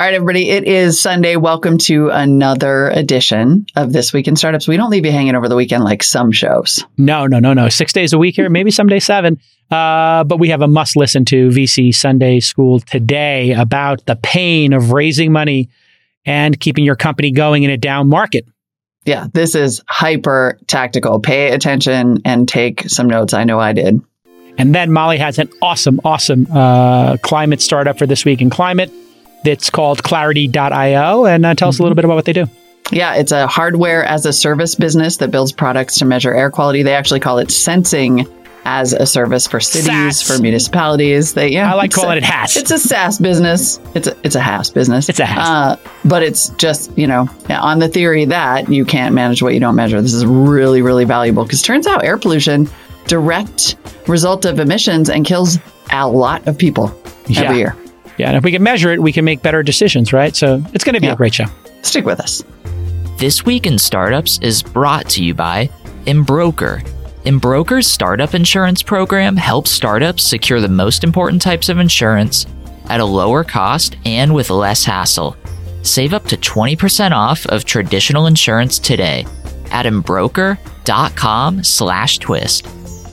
All right, everybody. It is Sunday. Welcome to another edition of This Week in Startups. We don't leave you hanging over the weekend like some shows. No, no, no, no. Six days a week here, maybe someday seven. Uh, but we have a must listen to VC Sunday School today about the pain of raising money and keeping your company going in a down market. Yeah, this is hyper tactical. Pay attention and take some notes. I know I did. And then Molly has an awesome, awesome uh, climate startup for this week in climate that's called clarity.io. And uh, tell us a little bit about what they do. Yeah, it's a hardware as a service business that builds products to measure air quality. They actually call it sensing as a service for cities, for municipalities. They yeah, I like calling a- it HAS. It's a SaaS business. It's a it's a HAS business. It's a HAS. Uh, but it's just you know on the theory that you can't manage what you don't measure. This is really really valuable because turns out air pollution direct result of emissions and kills a lot of people Yeah. every year. Yeah, and if we can measure it, we can make better decisions, right? So it's going to be Yeah. a great show. Stick with us. This Week in Startups is brought to you by Embroker. Embroker's startup insurance program helps startups secure the most important types of insurance at a lower cost and with less hassle. Save up to 20% off of traditional insurance today at embroker.com slash twist.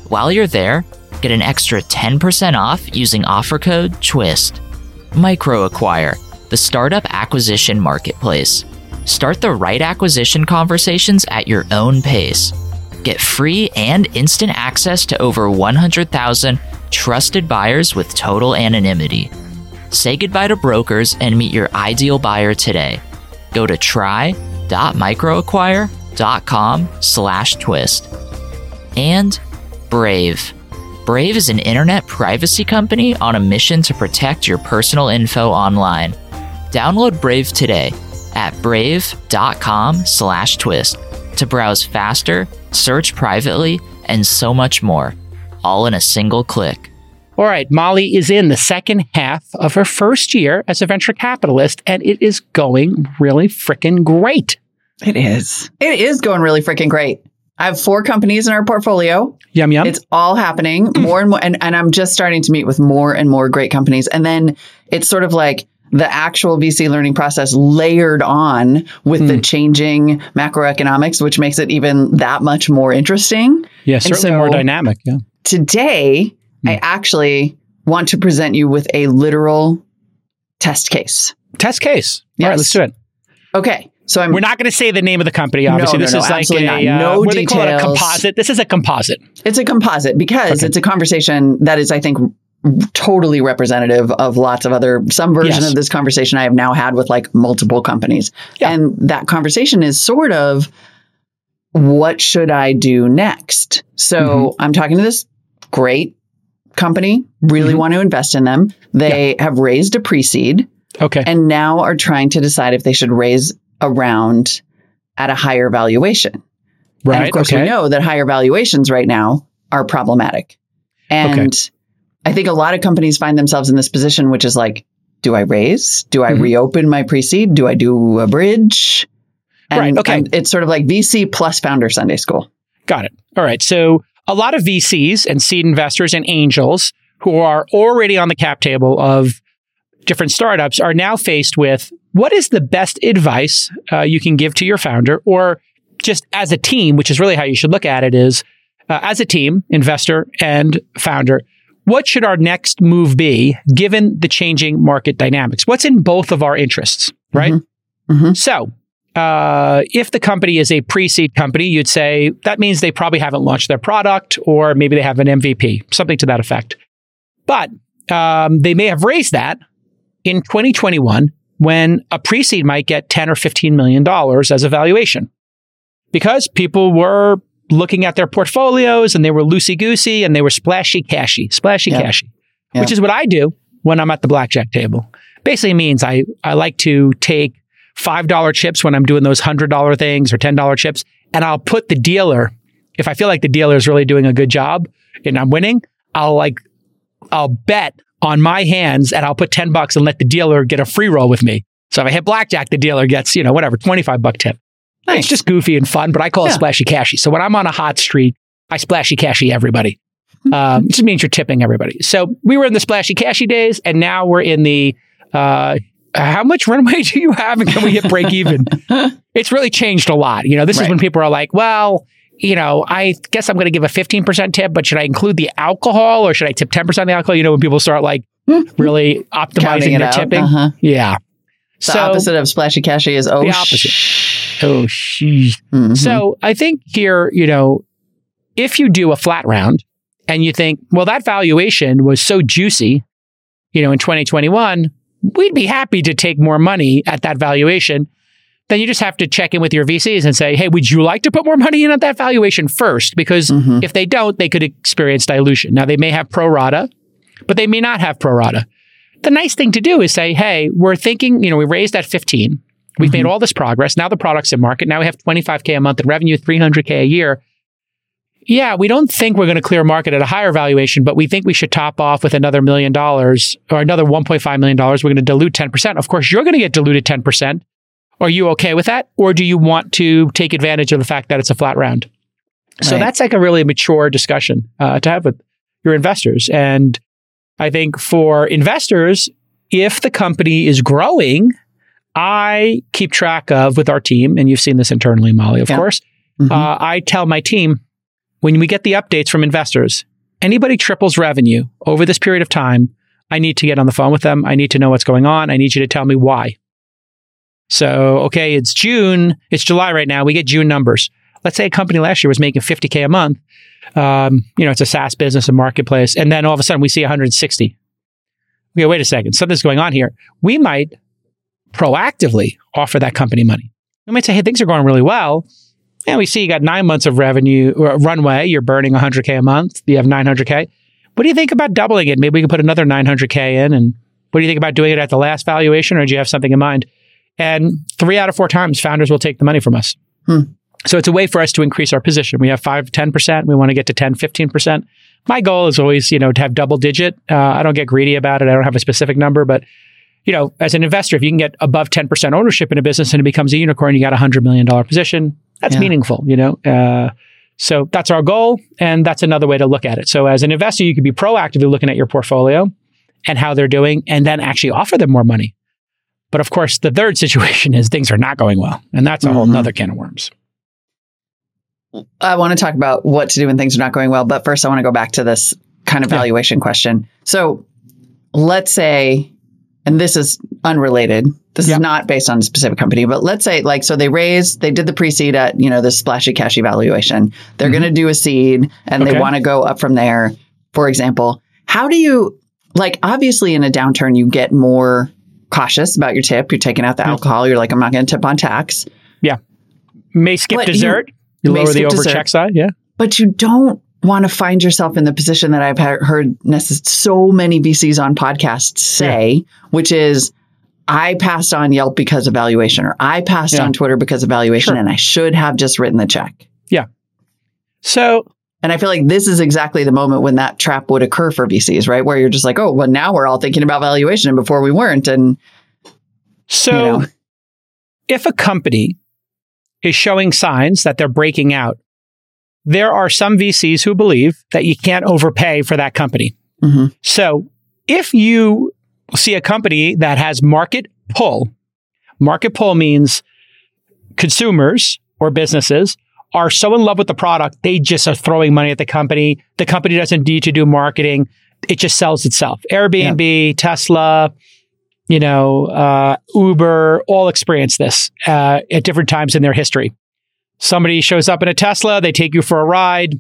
While you're there, get an extra 10% off using offer code TWIST. MicroAcquire, the startup acquisition marketplace. Start the right acquisition conversations at your own pace. Get free and instant access to over 100,000 trusted buyers with total anonymity. Say goodbye to brokers and meet your ideal buyer today. Go to try.microacquire.com slash twist. And Brave. Brave is an internet privacy company on a mission to protect your personal info online. Download Brave today at brave.com slash twist to browse faster, search privately, and so much more, all in a single click. All right, Molly is in the second half of her first year as a venture capitalist, and it is going really freaking great. It is. It is going really freaking great. I have four companies in our portfolio. Yum yum. It's all happening more and more. And, and I'm just starting to meet with more and more great companies. And then it's sort of like the actual VC learning process layered on with the hmm. changing macroeconomics, which makes it even that much more interesting. yeah, and certainly more dynamic. Yeah. Today, I hmm. actually want to present you with a literal test case. Test case. All right, let's do it. Okay. So I'm We're not going to say the name of the company. Obviously, no, this no, is like absolutely a uh, No what do they call it? A details. composite. This is a composite. It's a composite because Okay. it's a conversation that is, I think, totally representative of lots of other, some version Yes. of this conversation I have now had with like multiple companies. Yeah. And that conversation is sort of what should I do next? So Mm-hmm. I'm talking to this great company, really Mhm. want to invest in them. They have raised a pre seed Okay. and now are trying to decide if they should raise a round at a higher valuation. right. And of course, okay. we know that higher valuations right now are problematic. And I think a lot of companies find themselves in this position, which is like, do I raise? Do I Mhm. reopen my pre seed? Do I do a bridge? And, Right, okay. and it's sort of like VC plus founder Sunday school. Got it. All right. So a lot of VCs and seed investors and angels who are already on the cap table of different startups are now faced with what is the best advice uh, you can give to your founder or just as a team, which is really how you should look at it is uh, as a team, investor and founder, what should our next move be given the changing market dynamics? What's in both of our interests, right? Mhm. So, uh, if the company is a pre-seed company, you'd say that means they probably haven't launched their product, or maybe they have an MVP, something to that effect. But um, they may have raised that in 2021 when a pre-seed might get 10 or 15 million dollars as a valuation, because people were looking at their portfolios and they were loosey goosey and they were splashy cashy, splashy Yeah. cashy, Yeah. which is what I do when I'm at the blackjack table. Basically means I, I like to take $5 chips when I'm doing those $100 things or $10 chips, and I'll put the dealer, if I feel like the dealer is really doing a good job and I'm winning, I'll like, I'll bet on my hands and I'll put 10 bucks and let the dealer get a free roll with me. So if I hit blackjack, the dealer gets, you know, whatever, 25 buck tip. Nice. It's just goofy and fun, but I call it splashy cashy. So when I'm on a hot streak, I splashy cashy everybody. Um, it just means you're tipping everybody. So we were in the splashy cashy days, and now we're in the uh, how much runway do you have and can we hit break even? it's really changed a lot. You know, this right. is when people are like, well, you know, I guess I'm going to give a 15% tip, but should I include the alcohol or should I tip 10% of the alcohol? You know, when people start like really optimizing their tipping. Uh-huh. Yeah. The so, opposite of splashy cashy is oh, the opposite. Sh- oh, sheesh. Mm-hmm. So I think here, you know, if you do a flat round and you think, well, that valuation was so juicy, you know, in 2021, we'd be happy to take more money at that valuation. Then you just have to check in with your VCs and say, hey, would you like to put more money in at that valuation first? Because mm-hmm. if they don't, they could experience dilution. Now, they may have pro rata, but they may not have pro rata. The nice thing to do is say, hey, we're thinking, you know, we raised at 15. We've mm-hmm. made all this progress. Now the product's in market. Now we have 25K a month in revenue, 300K a year yeah, we don't think we're going to clear market at a higher valuation, but we think we should top off with another million dollars or another $1.5 million. We're going to dilute 10%. Of course, you're going to get diluted 10%. Are you okay with that? Or do you want to take advantage of the fact that it's a flat round? So right. that's like a really mature discussion uh, to have with your investors. And I think for investors, if the company is growing, I keep track of with our team, and you've seen this internally, Molly, of yeah. course. Mm-hmm. Uh, I tell my team, when we get the updates from investors, anybody triples revenue over this period of time, I need to get on the phone with them. I need to know what's going on. I need you to tell me why. So, okay, it's June, it's July right now. We get June numbers. Let's say a company last year was making 50K a month. Um, you know, it's a SaaS business, a marketplace. And then all of a sudden we see 160. Okay, wait a second. Something's going on here. We might proactively offer that company money. We might say, hey, things are going really well and we see you got nine months of revenue uh, runway. You're burning 100K a month. You have 900K. What do you think about doubling it? Maybe we can put another 900K in. And what do you think about doing it at the last valuation, or do you have something in mind? And three out of four times, founders will take the money from us. Hmm. So it's a way for us to increase our position. We have 5 10%. We want to get to 10, 15%. My goal is always, you know, to have double digit. Uh, I don't get greedy about it. I don't have a specific number, but you know, as an investor, if you can get above 10% ownership in a business and it becomes a unicorn, you got a $100 million position. That's yeah. meaningful, you know? Uh, so that's our goal. And that's another way to look at it. So as an investor, you could be proactively looking at your portfolio and how they're doing and then actually offer them more money. But of course, the third situation is things are not going well. And that's a mm-hmm. whole nother can of worms. I want to talk about what to do when things are not going well. But first, I want to go back to this kind of valuation yeah. question. So let's say and this is unrelated. This yep. is not based on a specific company, but let's say like so they raised they did the pre-seed at, you know, the splashy cash evaluation. They're mm-hmm. going to do a seed and okay. they want to go up from there, for example. How do you like obviously in a downturn you get more cautious about your tip. You're taking out the mm-hmm. alcohol. You're like I'm not going to tip on tax. Yeah. May skip but dessert. You, you lower the over dessert. check side, yeah. But you don't want to find yourself in the position that I've heard so many VCs on podcasts say, yeah. which is, I passed on Yelp because of valuation, or I passed yeah. on Twitter because of valuation, sure. and I should have just written the check. Yeah. So, and I feel like this is exactly the moment when that trap would occur for VCs, right? Where you're just like, oh, well, now we're all thinking about valuation, and before we weren't. And so, you know. if a company is showing signs that they're breaking out there are some VCs who believe that you can't overpay for that company. Mm-hmm. So if you see a company that has market pull, market pull means consumers or businesses are so in love with the product, they just are throwing money at the company. The company doesn't need to do marketing. It just sells itself. Airbnb, yeah. Tesla, you know, uh, Uber, all experience this uh, at different times in their history. Somebody shows up in a Tesla, they take you for a ride,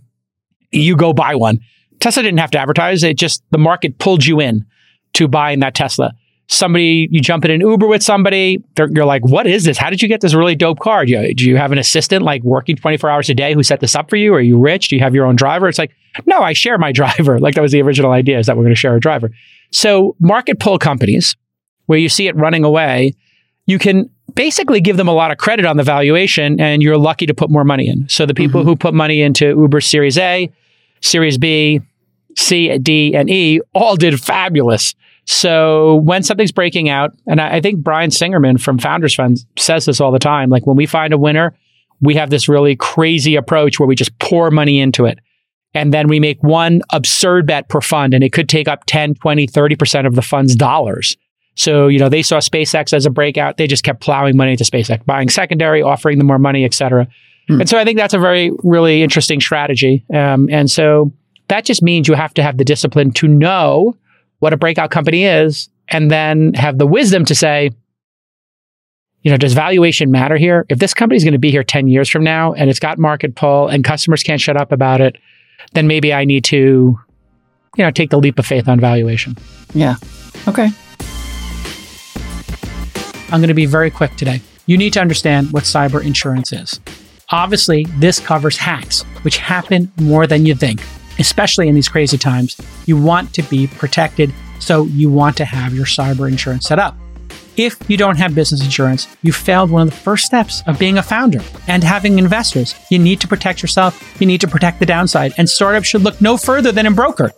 you go buy one. Tesla didn't have to advertise, it just the market pulled you in to buying that Tesla. Somebody, you jump in an Uber with somebody, you're like, what is this? How did you get this really dope car? Do you, do you have an assistant like working 24 hours a day who set this up for you? Are you rich? Do you have your own driver? It's like, no, I share my driver. Like that was the original idea is that we're going to share a driver. So market pull companies where you see it running away, you can basically give them a lot of credit on the valuation and you're lucky to put more money in. So the people mm-hmm. who put money into Uber Series A, Series B, C, D, and E all did fabulous. So when something's breaking out, and I, I think Brian Singerman from Founders Fund says this all the time, like when we find a winner, we have this really crazy approach where we just pour money into it. And then we make one absurd bet per fund, and it could take up 10, 20, 30% of the fund's dollars. So, you know, they saw SpaceX as a breakout. They just kept plowing money into SpaceX, buying secondary, offering them more money, et cetera. Hmm. And so I think that's a very, really interesting strategy. Um, and so that just means you have to have the discipline to know what a breakout company is and then have the wisdom to say, you know, does valuation matter here? If this company is going to be here 10 years from now and it's got market pull and customers can't shut up about it, then maybe I need to, you know, take the leap of faith on valuation. Yeah. Okay. I'm going to be very quick today. You need to understand what cyber insurance is. Obviously, this covers hacks, which happen more than you think, especially in these crazy times. You want to be protected, so you want to have your cyber insurance set up. If you don't have business insurance, you failed one of the first steps of being a founder and having investors. You need to protect yourself, you need to protect the downside, and startups should look no further than Embroker.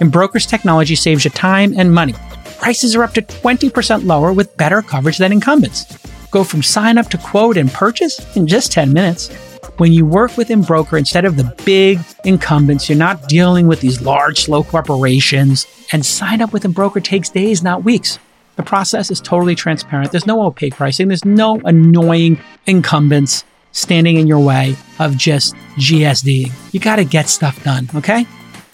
Embroker's technology saves you time and money. Prices are up to 20% lower with better coverage than incumbents. Go from sign up to quote and purchase in just 10 minutes. When you work with Embroker instead of the big incumbents, you're not dealing with these large, slow corporations. And sign up with a broker takes days, not weeks. The process is totally transparent. There's no opaque pricing. There's no annoying incumbents standing in your way of just GSD. You got to get stuff done, okay?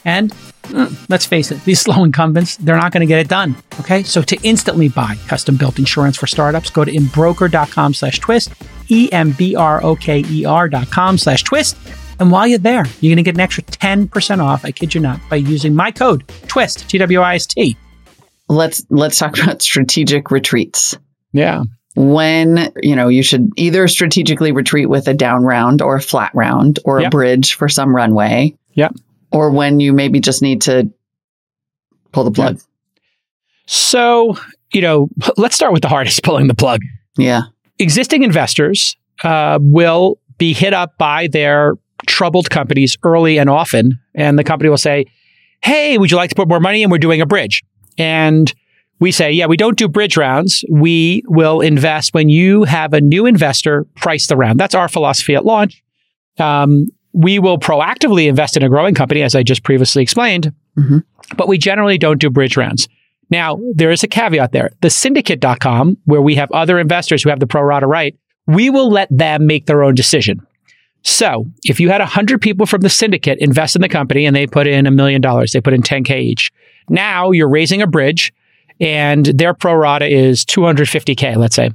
And mm, let's face it, these slow incumbents, they're not going to get it done. Okay. So to instantly buy custom built insurance for startups, go to embroker.com slash twist, E M B R O K E R dot com slash twist. And while you're there, you're going to get an extra 10% off, I kid you not, by using my code TWIST, T W I S T. Let's let's talk about strategic retreats. Yeah. When, you know, you should either strategically retreat with a down round or a flat round or Yep. a bridge for some runway. Yep. Or when you maybe just need to pull the plug. So, you know, let's start with the hardest pulling the plug. Yeah. existing investors uh, will be hit up by their troubled companies early and often. And the company will say, Hey, would you like to put more money in? We're doing a bridge. And we say, Yeah, we don't do bridge rounds. We will invest when you have a new investor price the round. That's our philosophy at launch. Um, we will proactively invest in a growing company, as I just previously explained, Mhm. but we generally don't do bridge rounds. Now, there is a caveat there. The syndicate.com, where we have other investors who have the pro rata right, we will let them make their own decision. So if you had 100 people from the syndicate invest in the company and they put in a million dollars, they put in 10K each. Now you're raising a bridge and their pro rata is 250K, let's say.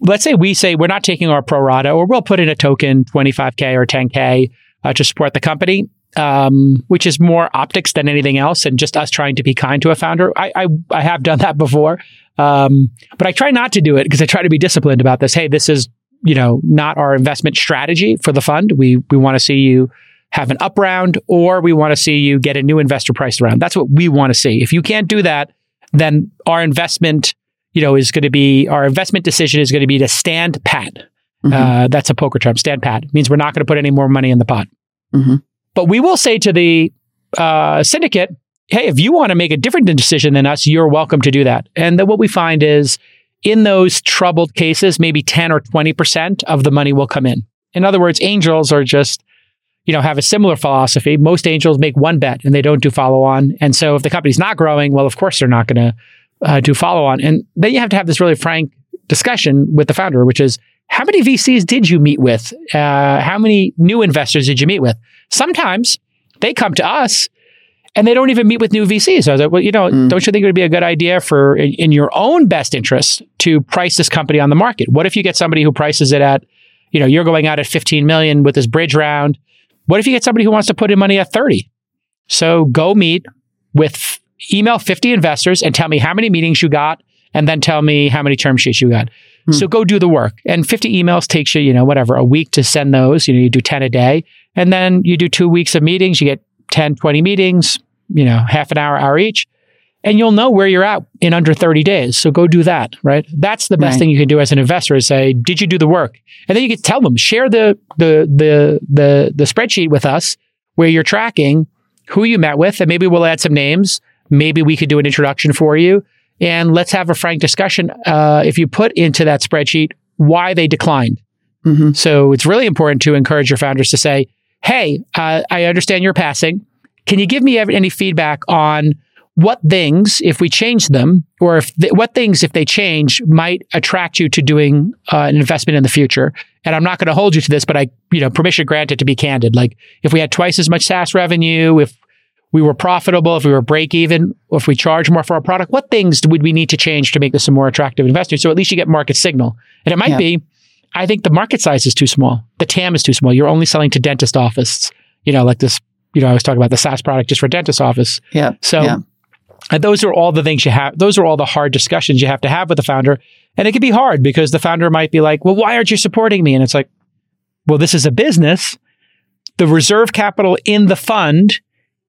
Let's say we say we're not taking our pro rata or we'll put in a token, 25K or 10K uh, to support the company um, which is more optics than anything else, and just us trying to be kind to a founder. I I, I have done that before, um, but I try not to do it because I try to be disciplined about this. Hey, this is you know not our investment strategy for the fund. We we want to see you have an up round, or we want to see you get a new investor priced around. That's what we want to see. If you can't do that, then our investment, you know, is going to be our investment decision is going to be to stand pat. Mhm. Uh, that's a poker term. Stand pat means we're not going to put any more money in the pot. Mhm. But we will say to the uh, syndicate, hey, if you want to make a different decision than us, you're welcome to do that. And then what we find is in those troubled cases, maybe 10 or 20% of the money will come in. In other words, angels are just, you know, have a similar philosophy. Most angels make one bet and they don't do follow on. And so if the company's not growing, well, of course they're not going to uh, do follow on. And then you have to have this really frank discussion with the founder, which is how many VCs did you meet with? Uh, how many new investors did you meet with? Sometimes they come to us and they don't even meet with new VCs. So I was like, well, you know, Mm. don't you think it would be a good idea for in, in your own best interest to price this company on the market? What if you get somebody who prices it at, you know, you're going out at 15 million with this bridge round. What if you get somebody who wants to put in money at 30? So go meet with email 50 investors and tell me how many meetings you got and then tell me how many term sheets you got. Hmm. So go do the work. And 50 emails takes you, you know, whatever, a week to send those. You know, you do 10 a day. And then you do two weeks of meetings. You get 10, 20 meetings, you know, half an hour, hour each. And you'll know where you're at in under 30 days. So go do that, right? That's the best Right. thing you can do as an investor is say, did you do the work? And then you can tell them, share the the the the the spreadsheet with us where you're tracking who you met with, and maybe we'll add some names. Maybe we could do an introduction for you. And let's have a frank discussion. Uh, if you put into that spreadsheet why they declined. hmm So it's really important to encourage your founders to say, Hey, uh, I understand you're passing. Can you give me any feedback on what things, if we change them, or if th- what things, if they change, might attract you to doing uh, an investment in the future. And I'm not going to hold you to this, but I, you know, permission granted to be candid. Like if we had twice as much SaaS revenue, if we were profitable, if we were break even, or if we charge more for our product, what things would we need to change to make this a more attractive investment? So at least you get market signal. And it might Yeah. be, I think the market size is too small. The TAM is too small. You're only selling to dentist offices. You know, like this, you know, I was talking about the SaaS product just for dentist office. Yeah. So Yeah. and those are all the things you have. Those are all the hard discussions you have to have with the founder. And it can be hard because the founder might be like, well, why aren't you supporting me? And it's like, well, this is a business. The reserve capital in the fund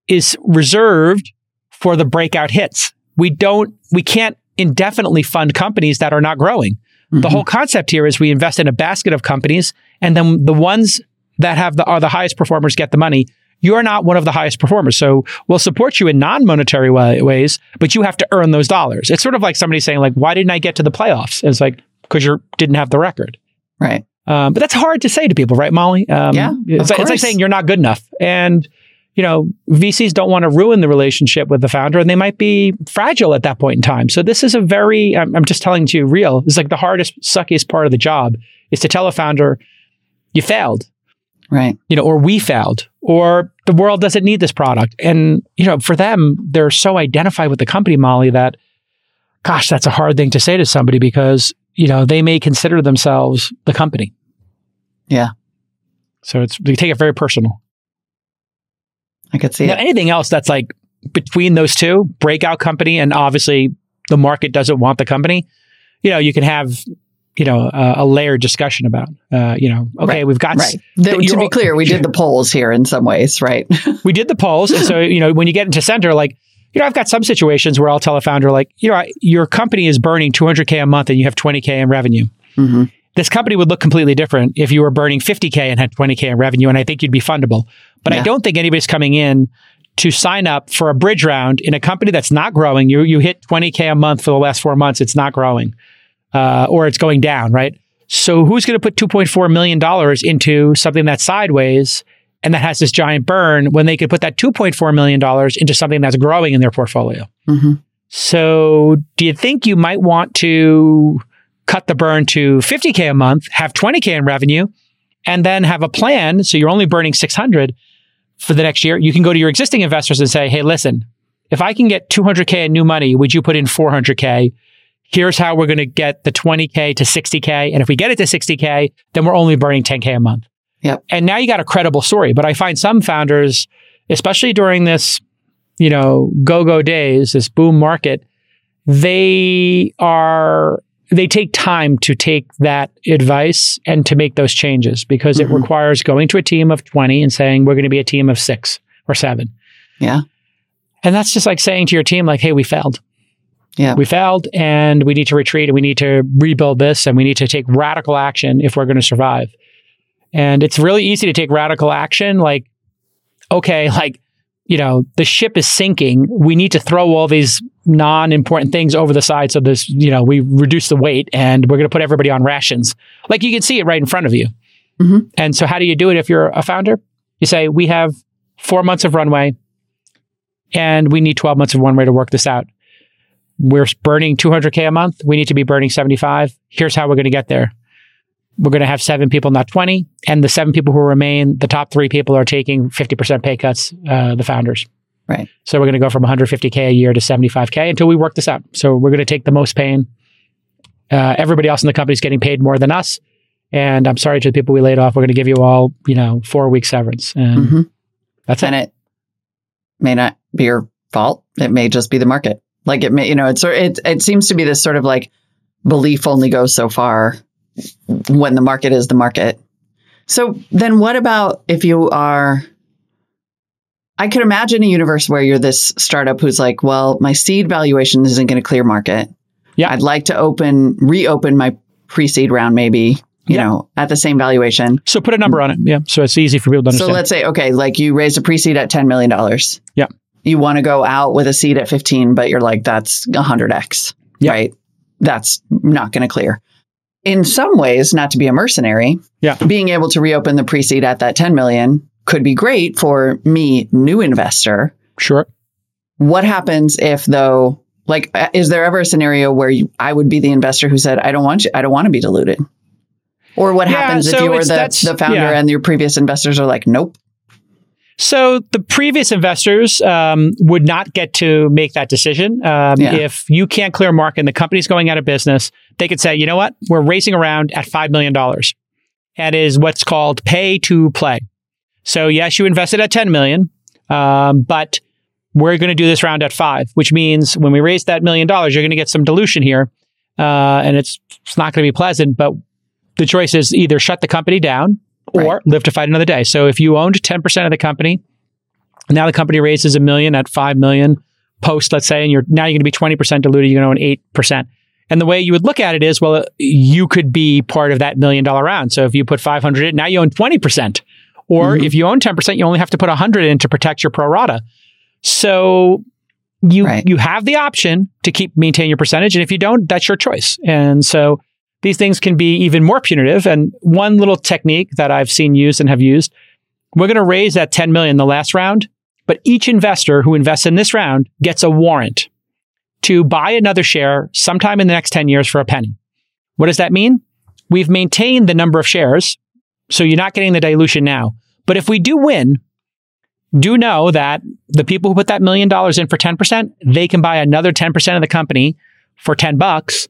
is reserved for the breakout hits. We don't, we can't indefinitely fund companies that are not growing. The Mhm. whole concept here is we invest in a basket of companies and then the ones that have the, are the highest performers get the money. You're not one of the highest performers. So we'll support you in non-monetary way, ways, but you have to earn those dollars. It's sort of like somebody saying like, why didn't I get to the playoffs? It's like, because you didn't have the record. Right. Um, but that's hard to say to people, right, Molly? Um, Yeah, It's, like, it's like saying you're not good enough. And, you know, VCs don't want to ruin the relationship with the founder and they might be fragile at that point in time. So this is a very, I'm, I'm just telling you real. It's like the hardest, suckiest part of the job is to tell a founder, you failed, Right. you know, or we failed, or the world doesn't need this product. And, you know, for them, they're so identified with the company, Molly, that, gosh, that's a hard thing to say to somebody because, you know, they may consider themselves the company. Yeah. So it's, they take it very personal. I could see Now, it. anything else that's like between those two, breakout company, and obviously the market doesn't want the company, you know, you can have, you know, a, a layered discussion about, uh, you know, okay, Right, we've got, Right. The- to be clear, we did the polls here in some ways, right? we did the polls. And so, you know, when you get into center, like, you know, I've got some situations where I'll tell a founder, like, you know, I- your company is burning 200K a month and you have 20K in revenue. hmm This company would look completely different if you were burning 50K and had 20K in revenue. And I think you'd be fundable. But I don't think anybody's coming in to sign up for a bridge round in a company that's not growing. You, you hit 20K a month for the last four months, it's not growing uh, or it's going down, right? So who's going to put $2.4 million into something that's sideways and that has this giant burn when they could put that $2.4 million into something that's growing in their portfolio? hmm So, do you think you might want to cut the burn to 50k a month, have 20k in revenue, and then have a plan so you're only burning 600 for the next year? You can go to your existing investors and say, "Hey, listen, if I can get 200k in new money, would you put in 400k? Here's how we're going to get the 20k to 60k, and if we get it to 60k, then we're only burning 10k a month." Yep. And now you got a credible story. But I find some founders, especially during this you know, go-go days, this boom market, they are they take time to take that advice and to make those changes because it Mhm. requires going to a team of 20 and saying we're going to be a team of 6 or 7. Yeah. And that's just like saying to your team like, "Hey, we failed. Yeah. We failed and we need to retreat and we need to rebuild this and we need to take radical action if we're going to survive." And it's really easy to take radical action like okay, like you know, the ship is sinking. We need to throw all these non-important things over the side so this, you know, we reduce the weight and we're going to put everybody on rations. Like you can see it right in front of you. Mhm. And so how do you do it if you're a founder? You say, we have four months of runway and we need 12 months of runway to work this out. We're burning 200K a month. We need to be burning 75. Here's how we're going to get there. We're going to have seven people, not 20. And the seven people who remain, the top three people are taking 50% pay cuts, uh, the founders. Right. So we're going to go from 150K a year to 75K until we work this out. So we're going to take the most pain. Uh, everybody else in the company is getting paid more than us. And I'm sorry to the people we laid off. We're going to give you all, you know, four week severance. And hmm that's it. It may not be your fault. It may just be the market. Like it may, you know, it's it it seems to be this sort of like belief only goes so far when the market is the market. So then what about if you are I could imagine a universe where you're this startup who's like, well, my seed valuation isn't going to clear market. Yeah. I'd like to open reopen my pre-seed round maybe, you Yeah. know, at the same valuation. So put a number on it. Yeah. So it's easy for people to understand. So let's say, okay, like you raised a pre-seed at $10 million. Yeah. You want to go out with a seat at 15, but you're like, that's 100x, Yeah. right? That's not going to clear. In some ways, not to be a mercenary, Yeah. being able to reopen the pre-seed at that 10 million could be great for me, new investor, sure. What happens if though, like, uh, is there ever a scenario where you, I would be the investor who said, I don't want you, I don't want to be diluted? Or what Yeah, happens so if you were the, the founder yeah. and your previous investors are like, nope. So the previous investors um, would not get to make that decision. Um, Yeah. If you can't clear a mark and the company's going out of business, they could say, you know what, we're raising around at $5 million. That is what's called pay to play. So yes, you invested at 10 million, um, but we're going to do this round at five, which means when we raise that million dollars, you're going to get some dilution here. Uh, and it's, it's not going to be pleasant, but the choice is either shut the company down or Right. live to fight another day. So if you owned 10% of the company, now the company raises a million at 5 million post, let's say, and you're now you're going to be 20% diluted, you're going to own 8%. And the way you would look at it is, well, you could be part of that million dollar round. So if you put 500 in, now you own 20%. Or mm-hmm. if you own 10%, you only have to put 100 in to protect your pro rata. So you Right. you have the option to keep maintain your percentage, and if you don't, that's your choice. And so these things can be even more punitive. And one little technique that I've seen used and have used, we're going to raise that 10 million the last round, but each investor who invests in this round gets a warrant to buy another share sometime in the next 10 years for a penny. What does that mean? We've maintained the number of shares, so you're not getting the dilution now. But if we do win, do know that the people who put that million dollars in for 10%, they can buy another 10% of the company for 10 bucks.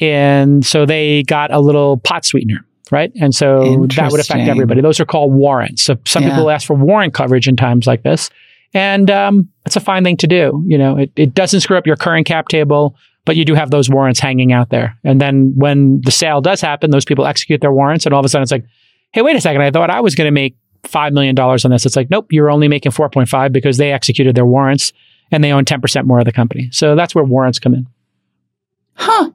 And so they got a little pot sweetener, right? And so that would affect everybody. Those are called warrants. So some Yeah. people ask for warrant coverage in times like this. And um, it's a fine thing to do. You know, it, it doesn't screw up your current cap table, but you do have those warrants hanging out there. And then when the sale does happen, those people execute their warrants, and all of a sudden it's like, hey, wait a second, I thought I was going to make $5 million on this. It's like, nope, you're only making 4.5 because they executed their warrants and they own 10% more of the company. So that's where warrants come in. Huh.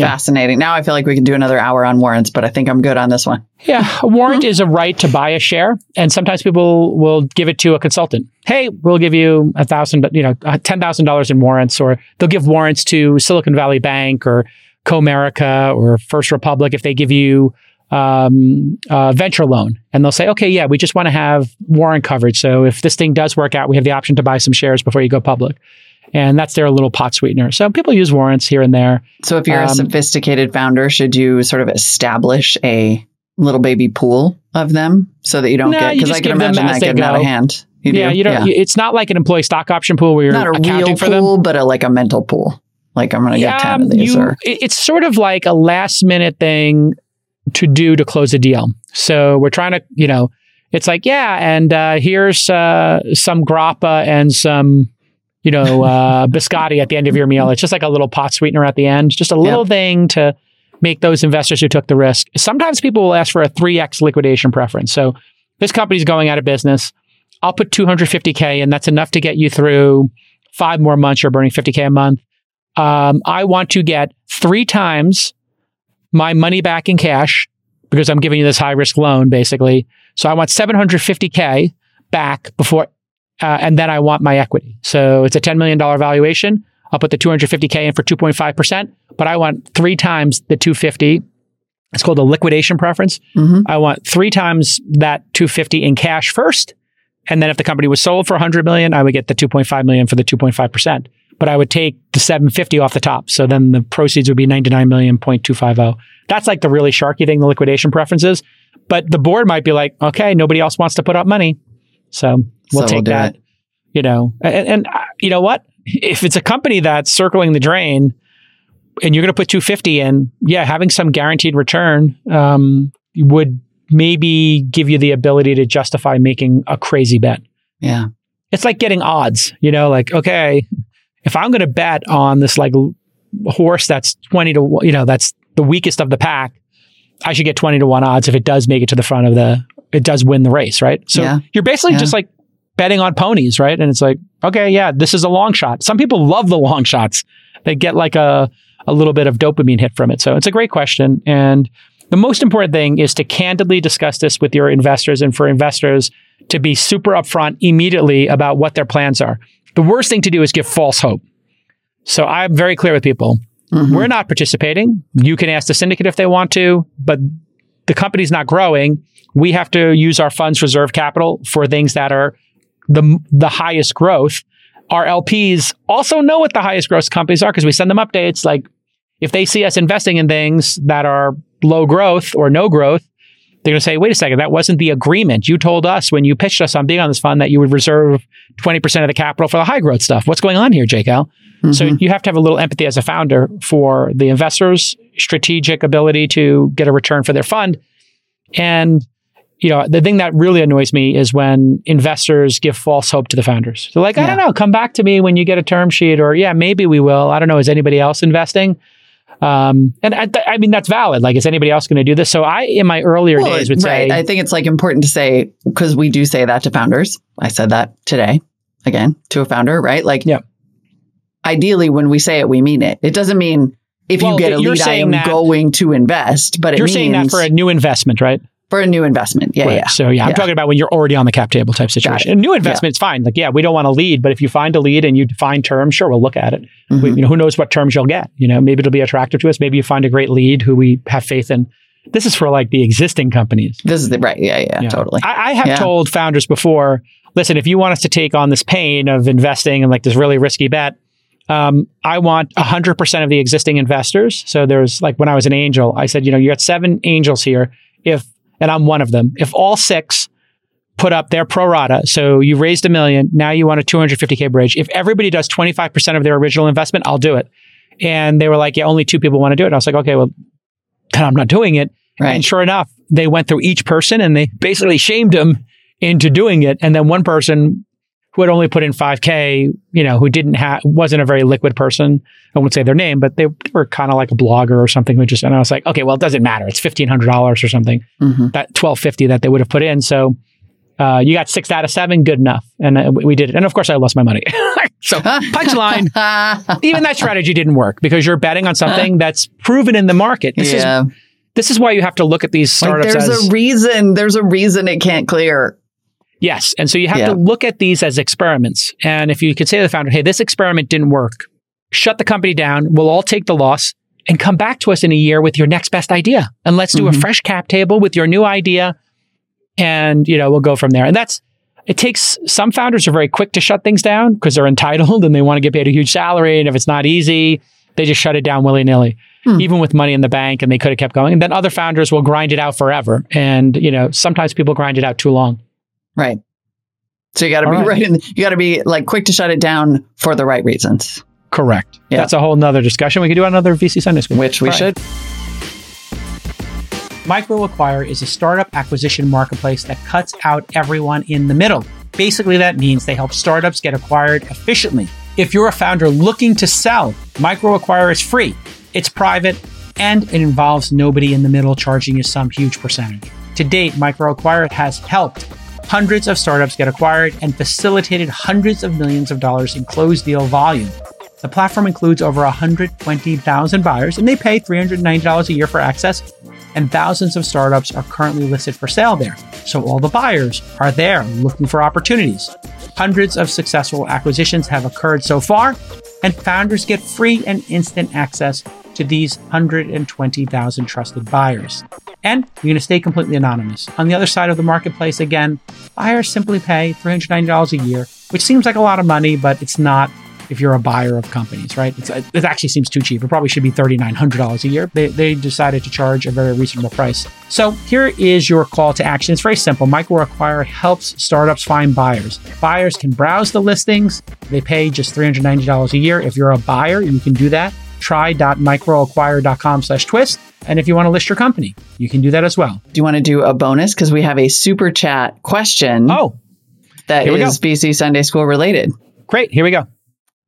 Yeah. Fascinating. Now I feel like we can do another hour on warrants, but I think I'm good on this one. Yeah, a warrant is a right to buy a share, and sometimes people will give it to a consultant. Hey, we'll give you a thousand, you know, uh, ten thousand dollars in warrants, or they'll give warrants to Silicon Valley Bank or Comerica or First Republic if they give you um, a venture loan, and they'll say, okay, yeah, we just want to have warrant coverage. So if this thing does work out, we have the option to buy some shares before you go public, and that's their little pot sweetener. So people use warrants here and there. So if you're a Um, sophisticated founder, should you sort of establish a little baby pool of them so that you don't No, get because I can imagine that getting out of hand. You yeah, do? you don't. It's not like an employee stock option pool where you're not a accounting real for them. pool, but a like a mental pool. Like I'm going to get ten of these. you- or it's sort of like a last minute thing to do to close a deal. So we're trying to, you know, it's like, yeah, and uh, here's uh, some grappa and some, you know, uh, biscotti at the end of your meal. It's just like a little pot sweetener at the end, just a little thing to make those investors who took the risk. Sometimes people will ask for a 3x liquidation preference. So this company's going out of business. I'll put 250K and that's enough to get you through five more months. You're burning 50K a month. Um, I want to get three times my money back in cash because I'm giving you this high risk loan, basically. So I want 750K back before, uh, and then I want my equity. So it's a $10 million valuation. I'll put the 250K in for 2.5%, but I want three times the 250. It's called a liquidation preference. Mhm. I want three times that 250 in cash first. And then if the company was sold for 100 million, I would get the 2.5 million for the 2.5%. But I would take the 750 off the top. So then the proceeds would be 99 million point two five zero. That's like the really sharky thing, the liquidation preferences. But the board might be like, okay, nobody else wants to put up money. So we'll So take we'll that. it. You know, and, and uh, you know what? If it's a company that's circling the drain and you're going to put 250 in, yeah, having some guaranteed return um, would maybe give you the ability to justify making a crazy bet. yeah. It's like getting odds, you know, like, okay, if I'm going to bet on this like l- horse that's 20 to, one- you know, that's the weakest of the pack, I should get 20 to 1 odds if it does make it to the front of the, it does win the race, right? So Yeah. you're basically Yeah. just like betting on ponies, right? And it's like, okay, yeah, this is a long shot. Some people love the long shots. They get like a, a little bit of dopamine hit from it. So it's a great question. And the most important thing is to candidly discuss this with your investors and for investors to be super upfront immediately about what their plans are. The worst thing to do is give false hope. So I'm very clear with people. Mhm. We're not participating. You can ask the syndicate if they want to, but the company's not growing. We have to use our funds reserve capital for things that are the the highest growth our LPs also know what the highest growth companies are because we send them updates. Like if they see us investing in things that are low growth or no growth, they're going to say, wait a second, that wasn't the agreement. You told us when you pitched us on being on this fund that you would reserve 20% of the capital for the high growth stuff. What's going on here, J Cal? Mm-hmm. So you have to have a little empathy as a founder for the investors' strategic ability to get a return for their fund. And you know, the thing that really annoys me is when investors give false hope to the founders. They're like, I don't know, come back to me when you get a term sheet, or yeah, maybe we will. I don't know, is anybody else investing? Um, and I, I, mean, that's valid. Like, is anybody else going to do this? So I, in my earlier well, days, would right. say, I think it's like important to say because we do say that to founders. I said that today again to a founder, right? Like, yeah. Ideally, when we say it, we mean it. It doesn't mean if well, you get a lead, I am going to invest. But you're means, saying that for a new investment, right? For a new investment. Yeah, right. yeah. So yeah, I'm talking about when you're already on the cap table type situation. A new investment, yeah. fine. Like yeah, we don't want to lead, but if you find a lead and you define terms, sure, we'll look at it. Mm-hmm. We, you know, who knows what terms you'll get? You know, maybe it'll be attractive to us. Maybe you find a great lead who we have faith in. This is for like the existing companies. This is the right. Yeah, yeah, yeah. totally. I, I have told founders before. Listen, if you want us to take on this pain of investing in like this really risky bet, um, I want 100% of the existing investors. So there's like when I was an angel, I said, you know, you got seven angels here. If and I'm one of them. If all six put up their pro rata, so you raised a million, now you want a 250K bridge. If everybody does 25% of their original investment, I'll do it. And they were like, yeah, only two people want to do it. And I was like, okay, well, then I'm not doing it. Right. And sure enough, they went through each person and they basically shamed them into doing it. And then one person who had only put in 5K, you know, who didn't have, wasn't a very liquid person. I won't say their name, but they were kind of like a blogger or something who just, and I was like, okay, well, it doesn't matter. It's $1,500 or something, mm-hmm. that 1250 that they would have put in. So, uh, you got six out of seven, good enough. And uh, we did it. And of course, I lost my money. so, punchline, even that strategy didn't work because you're betting on something that's proven in the market. This yeah. is, this is why you have to look at these startups. Like there's as, a reason. There's a reason it can't clear. Yes. And so you have yeah. to look at these as experiments. And if you could say to the founder, hey, this experiment didn't work, shut the company down, we'll all take the loss and come back to us in a year with your next best idea. And let's do mm-hmm. a fresh cap table with your new idea. And, you know, we'll go from there. And that's, it takes some founders are very quick to shut things down because they're entitled and they want to get paid a huge salary. And if it's not easy, they just shut it down willy nilly, hmm. even with money in the bank. And they could have kept going. And then other founders will grind it out forever. And, you know, sometimes people grind it out too long. Right. So you got to be right. right in, you got to be like quick to shut it down for the right reasons. Correct. Yeah. That's a whole nother discussion. We could do another VC Sunday School. Which we right. should. MicroAcquire is a startup acquisition marketplace that cuts out everyone in the middle. Basically, that means they help startups get acquired efficiently. If you're a founder looking to sell, MicroAcquire is free. It's private and it involves nobody in the middle charging you some huge percentage. To date, MicroAcquire has helped hundreds of startups get acquired and facilitated hundreds of millions of dollars in closed deal volume. The platform includes over 120,000 buyers and they pay $390 a year for access. And thousands of startups are currently listed for sale there. So all the buyers are there looking for opportunities. Hundreds of successful acquisitions have occurred so far, and founders get free and instant access to these 120,000 trusted buyers. And you're going to stay completely anonymous. On the other side of the marketplace, again, buyers simply pay $390 a year, which seems like a lot of money, but it's not if you're a buyer of companies, right? It's, uh, it actually seems too cheap. It probably should be $3,900 a year. They, they decided to charge a very reasonable price. So here is your call to action. It's very simple. MicroAcquire helps startups find buyers. Buyers can browse the listings. They pay just $390 a year. If you're a buyer, you can do that try.microacquire.com slash twist. And if you want to list your company, you can do that as well. Do you want to do a bonus? Because we have a super chat question. Oh, that is VC Sunday School related. Great. Here we go.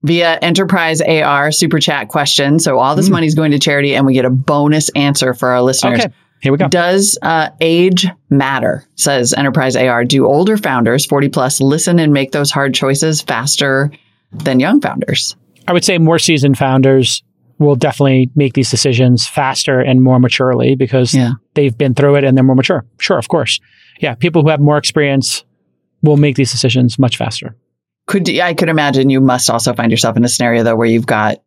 Via Enterprise AR super chat question. So all this mm. money is going to charity, and we get a bonus answer for our listeners. Okay. Here we go. Does uh, age matter? Says Enterprise AR. Do older founders, 40 plus, listen and make those hard choices faster than young founders? I would say more seasoned founders will definitely make these decisions faster and more maturely because yeah. they've been through it and they're more mature. Sure, of course. Yeah, people who have more experience will make these decisions much faster. Could I could imagine you must also find yourself in a scenario though where you've got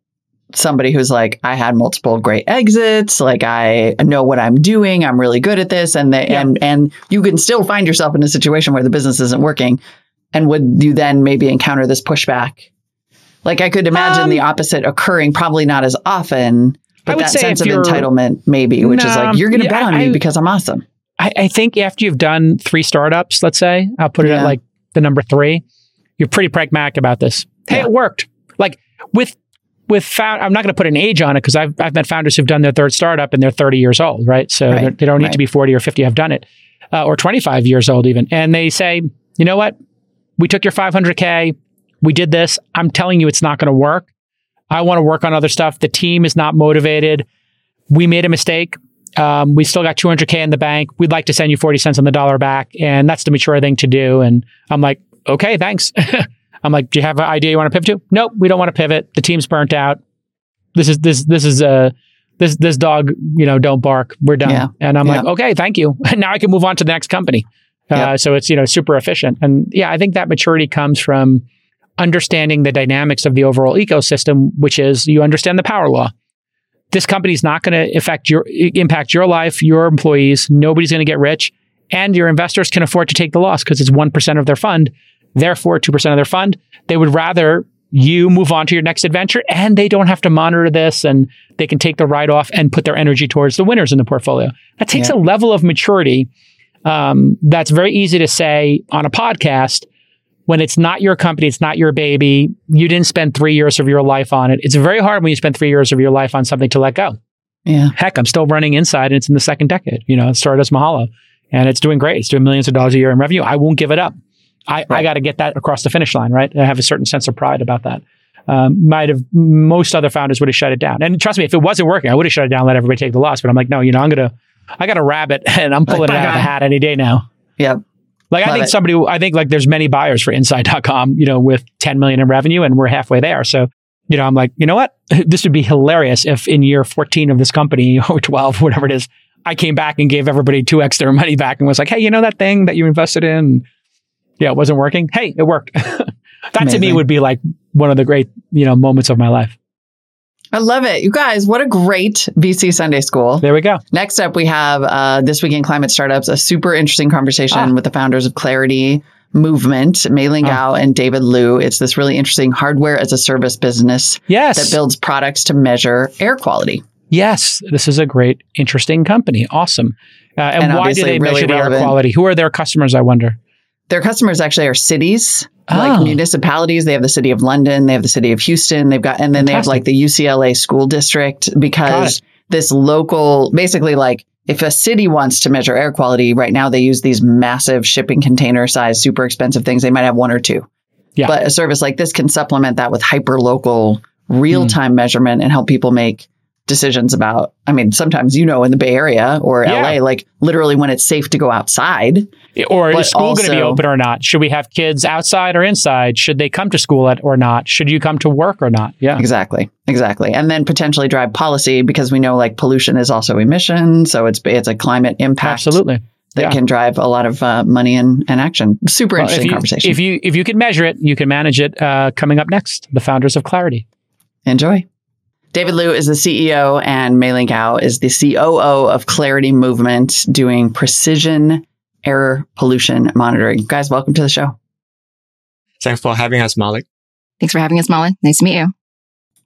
somebody who's like, I had multiple great exits, like I know what I'm doing, I'm really good at this, and they, yeah. and and you can still find yourself in a situation where the business isn't working. And would you then maybe encounter this pushback Like I could imagine Um, the opposite occurring, probably not as often, but that sense of entitlement, maybe, which is like, you're going to yeah, bet on I- me because I'm awesome. I, I think after you've done three startups, let's say, I'll put it Yeah. at like the number three, you're pretty pragmatic about this. Hey, Yeah. it worked. Like with with found, I'm not going to put an age on it because I've I've met founders who've done their third startup and they're 30 years old, right? So Right, they're- don't need to be 40 or 50 have done it, uh, or 25 years old even, and they say, you know what, we took your 500k, we did this. I'm telling you, it's not going to work. I want to work on other stuff. The team is not motivated. We made a mistake. Um, we still got 200K in the bank. We'd like to send you 40 cents on the dollar back. And that's the mature thing to do. And I'm like, okay, thanks. I'm like, do you have an idea you want to pivot to? Nope, we don't want to pivot. The team's burnt out. This is, this, this is, uh, this, this dog, you know, don't bark. We're done. Yeah. And I'm like, okay, thank you. now I can move on to the next company. Uh, Yeah. So it's, you know, super efficient. And yeah, I think that maturity comes from understanding the dynamics of the overall ecosystem, which is you understand the power law. This company is not going to affect your impact your life, your employees. Nobody's going to get rich, and your investors can afford to take the loss because it's one percent of their fund. Therefore, two percent of their fund. They would rather you move on to your next adventure, and they don't have to monitor this, and they can take the write off and put their energy towards the winners in the portfolio. That takes Yeah. a level of maturity um, that's very easy to say on a podcast when it's not your company, it's not your baby, you didn't spend three years of your life on it. It's very hard when you spend three years of your life on something to let go. Yeah. Heck, I'm still running inside and it's in the second decade. You know, it started as Mahalo and it's doing great. It's doing millions of dollars a year in revenue. I won't give it up. I, I got to get that across the finish line, right? I have a certain sense of pride about that. Um, might have most other founders would have shut it down. And trust me, if it wasn't working, I would have shut it down, and let everybody take the loss. But I'm like, no, you know, I'm gonna, I got a rabbit, and I'm pulling it out of the hat any day now. Yep. Like I think it. somebody, I think like there's many buyers for Inside.com, you know, with 10 million in revenue, and we're halfway there. So, you know, I'm like, you know what? This would be hilarious if in year 14 of this company or 12, whatever it is, I came back and gave everybody two X their money back and was like, hey, you know that thing that you invested in? Yeah, it wasn't working. Hey, it worked. that to me would be like one of the great, you know, moments of my life. I love it. You guys, what a great VC Sunday school. There we go. Next up, we have uh, This Week in Climate Startups, a super interesting conversation Ah. with the founders of Clarity Movement, Mei Ling Ah. Gao and David Liu. It's this really interesting hardware as a service business Yes. that builds products to measure air quality. Yes, this is a great, interesting company. Awesome. Uh, and, And why do they really measure the air quality? Who are their customers? I wonder. Their customers actually are cities, Oh. like municipalities. They have the city of London, they have the city of Houston, they've got, and then they have like the UCLA school district because this local, basically like if a city wants to measure air quality right now, they use these massive shipping container size, super expensive things. They might have one or two. Yeah. But a service like this can supplement that with hyper local, real time measurement and help people make decisions about. I mean, sometimes, you know, in the Bay Area or Yeah. LA, like literally when it's safe to go outside. Or is school going to be open or not? Should we have kids outside or inside? Should they come to school at, or not? Should you come to work or not? Yeah. Exactly. Exactly. And then potentially drive policy because we know like pollution is also emission. So it's, it's a climate impact Absolutely. that yeah. can drive a lot of uh, money and, and action. Super Well, interesting if you, conversation. If you if you can measure it, you can manage it. Uh, coming up next, the founders of Clarity. Enjoy. David Liu is the CEO and Mei Ling Gao is the COO of Clarity Movement doing precision air pollution monitoring. Guys, welcome to the show. Thanks for having us, Molly. Thanks for having us, Molly. Nice to meet you.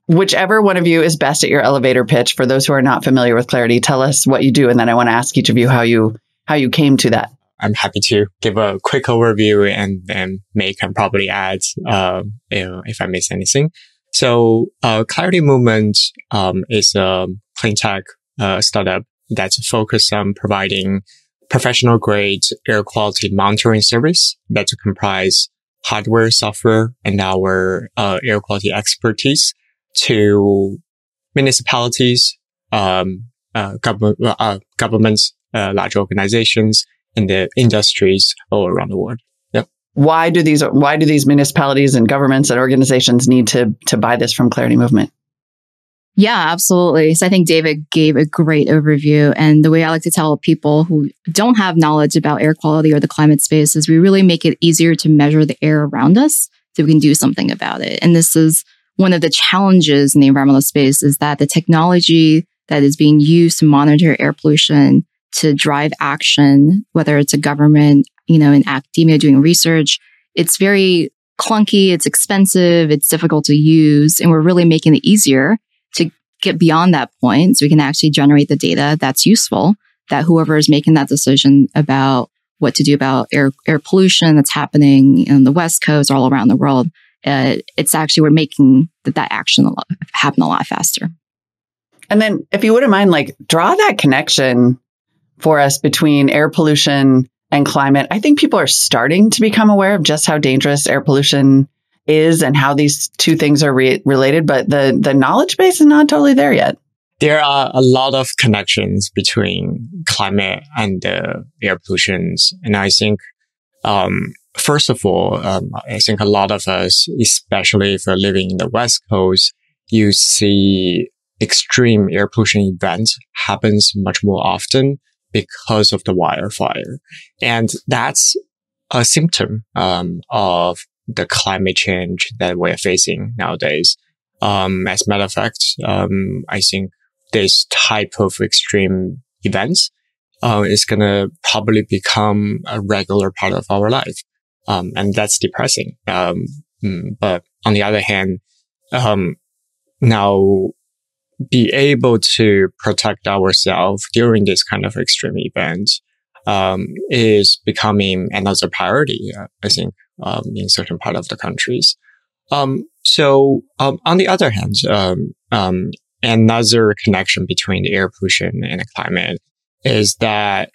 Whichever one of you is best at your elevator pitch, for those who are not familiar with Clarity, tell us what you do, and then I want to ask each of you how you how you came to that. I'm happy to give a quick overview and then May can probably add uh, you know, if I miss anything. So, uh, Clarity Movement um, is a clean tech uh, startup that's focused on providing professional grade air quality monitoring service that comprise hardware, software, and our uh, air quality expertise to municipalities, um, uh, government, uh, governments, uh, large organizations, and the industries all around the world. Why do these why do these municipalities and governments and organizations need to to buy this from Clarity Movement? Yeah, absolutely. So I think David gave a great overview. And the way I like to tell people who don't have knowledge about air quality or the climate space is we really make it easier to measure the air around us so we can do something about it. And this is one of the challenges in the environmental space is that the technology that is being used to monitor air pollution to drive action, whether it's a government, you know, in academia doing research, it's very clunky, it's expensive, it's difficult to use, and we're really making it easier to get beyond that point so we can actually generate the data that's useful that whoever is making that decision about what to do about air air pollution that's happening in the West Coast or all around the world. Uh, it's actually we're making that, that action a lot, happen a lot faster. And then, if you wouldn't mind, like draw that connection for us between air pollution and climate. I think people are starting to become aware of just how dangerous air pollution is and how these two things are re- related, but the the knowledge base is not totally there yet there are a lot of connections between climate and uh, air pollutions. And I think, um, first of all, um, I think a lot of us, especially if you're living in the West Coast, you see extreme air pollution events happens much more often because of the wildfire. And that's a symptom, um, of the climate change that we're facing nowadays. Um, as a matter of fact, um, I think this type of extreme events uh, is going to probably become a regular part of our life. Um, and that's depressing. Um, mm, but on the other hand, um, now be able to protect ourselves during this kind of extreme event um, is becoming another priority, uh, I think, um, in certain part of the countries. Um, so, um, on the other hand, um, um, another connection between the air pollution and the climate is that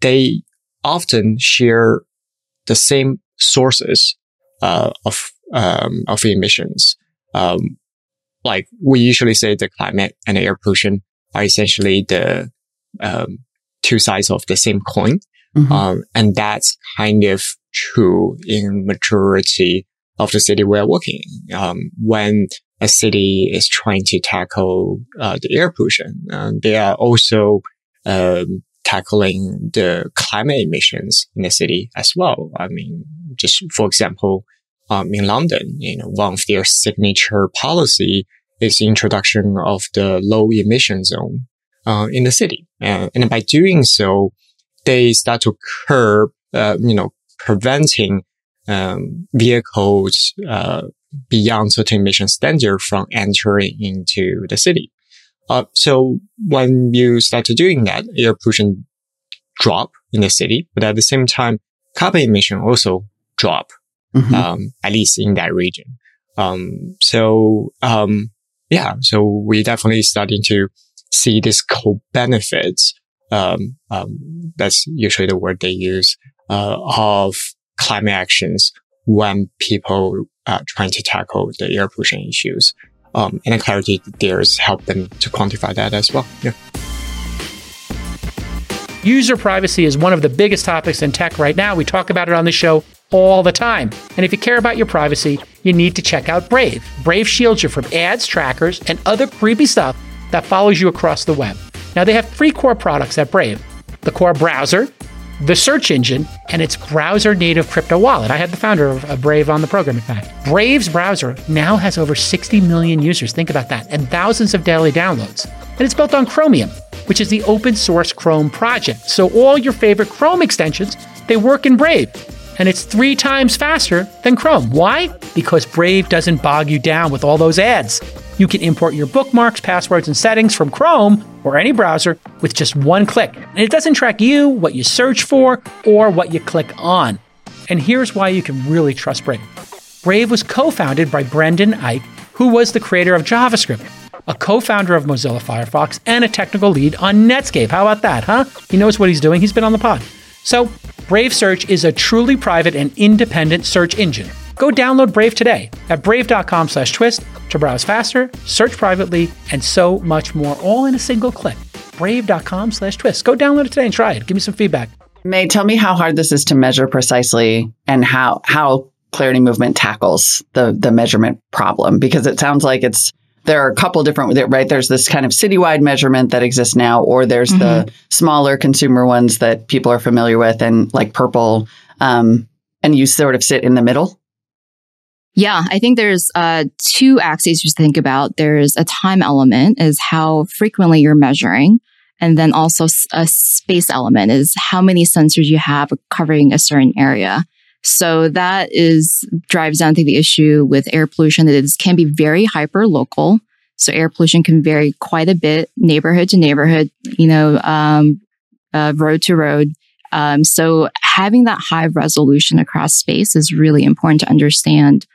they often share the same sources uh, of um, of emissions. Um, like we usually say, the climate and the air pollution are essentially the um, two sides of the same coin, mm-hmm. Um, and that's kind of true in majority of the city we're working. In. Um, when a city is trying to tackle uh, the air pollution. Um, they are also um, tackling the climate emissions in the city as well. I mean, just for example, um, in London, you know, one of their signature policy is the introduction of the low emission zone uh, in the city, uh, and by doing so, they start to curb, uh, you know, preventing um, vehicles uh, beyond certain emission standard from entering into the city. Uh, so when you start to doing that, air pollution drop in the city, but at the same time, carbon emission also drop, mm-hmm. um, at least in that region. Um, so, um, yeah, so we definitely starting to see this co-benefits. Um, um, that's usually the word they use, uh, of climate actions when people are trying to tackle the air pollution issues. Um, and the clarity there's help them to quantify that as well. Yeah. User privacy is one of the biggest topics in tech right now. We talk about it on the show all the time. And if you care about your privacy, you need to check out Brave. Brave shields you from ads, trackers, and other creepy stuff that follows you across the web. Now, they have three core products at Brave the core browser, the search engine, and its browser native crypto wallet. I had the founder of Brave on the program, in fact. Brave's browser now has over 60 million users. Think about that, and thousands of daily downloads. And it's built on Chromium, which is the open source Chrome project. So all your favorite Chrome extensions, they work in Brave. And it's three times faster than Chrome. Why? Because Brave doesn't bog you down with all those ads. You can import your bookmarks, passwords, and settings from Chrome or any browser with just one click. And it doesn't track you, what you search for, or what you click on. And here's why you can really trust Brave. Brave was co founded by Brendan Eich, who was the creator of JavaScript, a co founder of Mozilla Firefox, and a technical lead on Netscape. How about that, huh? He knows what he's doing. He's been on the pod. So, Brave Search is a truly private and independent search engine Go download Brave today at brave.com slash twist to browse faster, search privately, and so much more, all in a single click. Brave.com slash twist. Go download it today and try it. Give me some feedback. May, tell me how hard this is to measure precisely and how how Clarity Movement tackles the the measurement problem because it sounds like it's there are a couple different right there's this kind of citywide measurement that exists now or there's mm-hmm. the smaller consumer ones that people are familiar with and like purple um, and you sort of sit in the middle yeah, I think there's uh, two axes to think about. There's a time element, is how frequently you're measuring. And then also a space element is how many sensors you have covering a certain area. So that is drives down to the issue with air pollution that it can be very hyper local. So air pollution can vary quite a bit, neighborhood to neighborhood, you know, um, uh, road to road. Um, so having that high resolution across space is really important to understand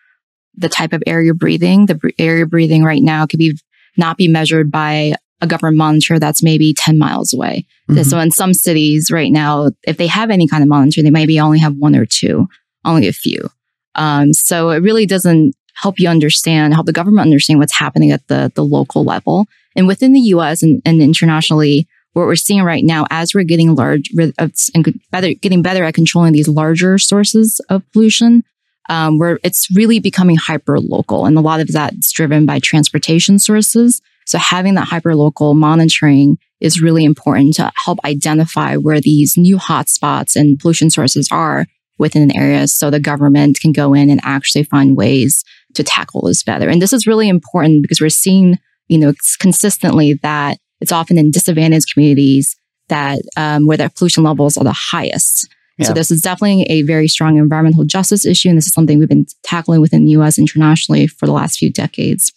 the type of air you're breathing. The air you're breathing right now could be not be measured by a government monitor that's maybe 10 miles away. Mm-hmm. So in some cities right now, if they have any kind of monitor, they maybe only have one or two, only a few. Um, so it really doesn't help you understand, help the government understand what's happening at the, the local level. And within the US and, and internationally, what we're seeing right now, as we're getting large and better, getting better at controlling these larger sources of pollution, um, where it's really becoming hyper local. And a lot of that's driven by transportation sources. So having that hyperlocal monitoring is really important to help identify where these new hotspots and pollution sources are within an area so the government can go in and actually find ways to tackle this better. And this is really important because we're seeing, you know, consistently that it's often in disadvantaged communities that um, where the pollution levels are the highest. Yeah. So this is definitely a very strong environmental justice issue. And this is something we've been tackling within the US internationally for the last few decades.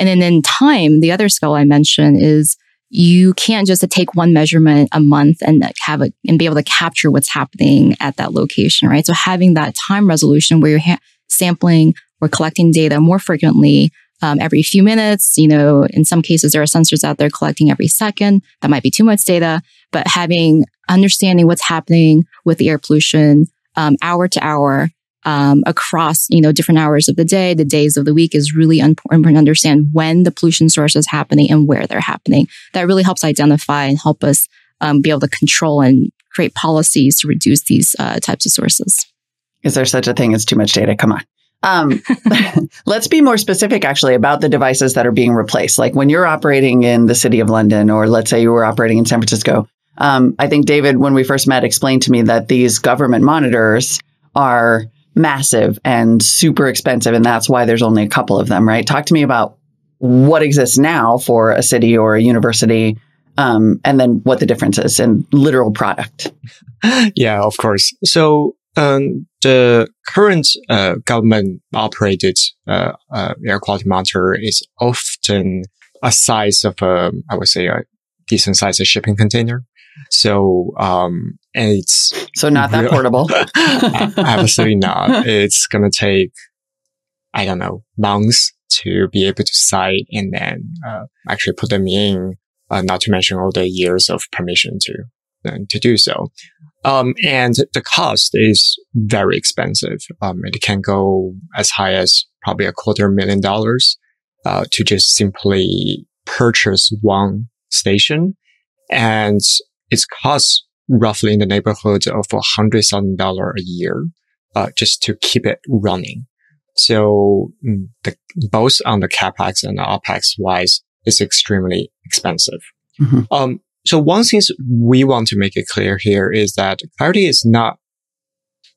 And then in time, the other skill I mentioned is you can't just take one measurement a month and have it and be able to capture what's happening at that location, right? So having that time resolution where you're ha- sampling or collecting data more frequently um, every few minutes. You know, in some cases, there are sensors out there collecting every second. That might be too much data, but having understanding what's happening with the air pollution um, hour to hour um, across you know different hours of the day, the days of the week is really important to understand when the pollution source is happening and where they're happening. That really helps identify and help us um, be able to control and create policies to reduce these uh, types of sources. Is there such a thing as too much data? Come on. Um, let's be more specific actually about the devices that are being replaced. Like when you're operating in the city of London, or let's say you were operating in San Francisco. Um, I think David, when we first met, explained to me that these government monitors are massive and super expensive, and that's why there's only a couple of them, right? Talk to me about what exists now for a city or a university, um, and then what the difference is in literal product. Yeah, of course. So um, the current uh, government operated uh, uh, air quality monitor is often a size of a, I would say a decent size of shipping container. So, um, and it's so not that portable. absolutely not. It's gonna take, I don't know, months to be able to site and then uh, actually put them in. Uh, not to mention all the years of permission to uh, to do so. Um, and the cost is very expensive. Um, it can go as high as probably a quarter million dollars, uh, to just simply purchase one station. And its costs roughly in the neighborhood of a hundred thousand dollar a year, uh, just to keep it running. So mm, the, both on the capex and the opex wise is extremely expensive. Mm-hmm. Um, so one thing we want to make it clear here is that Clarity is not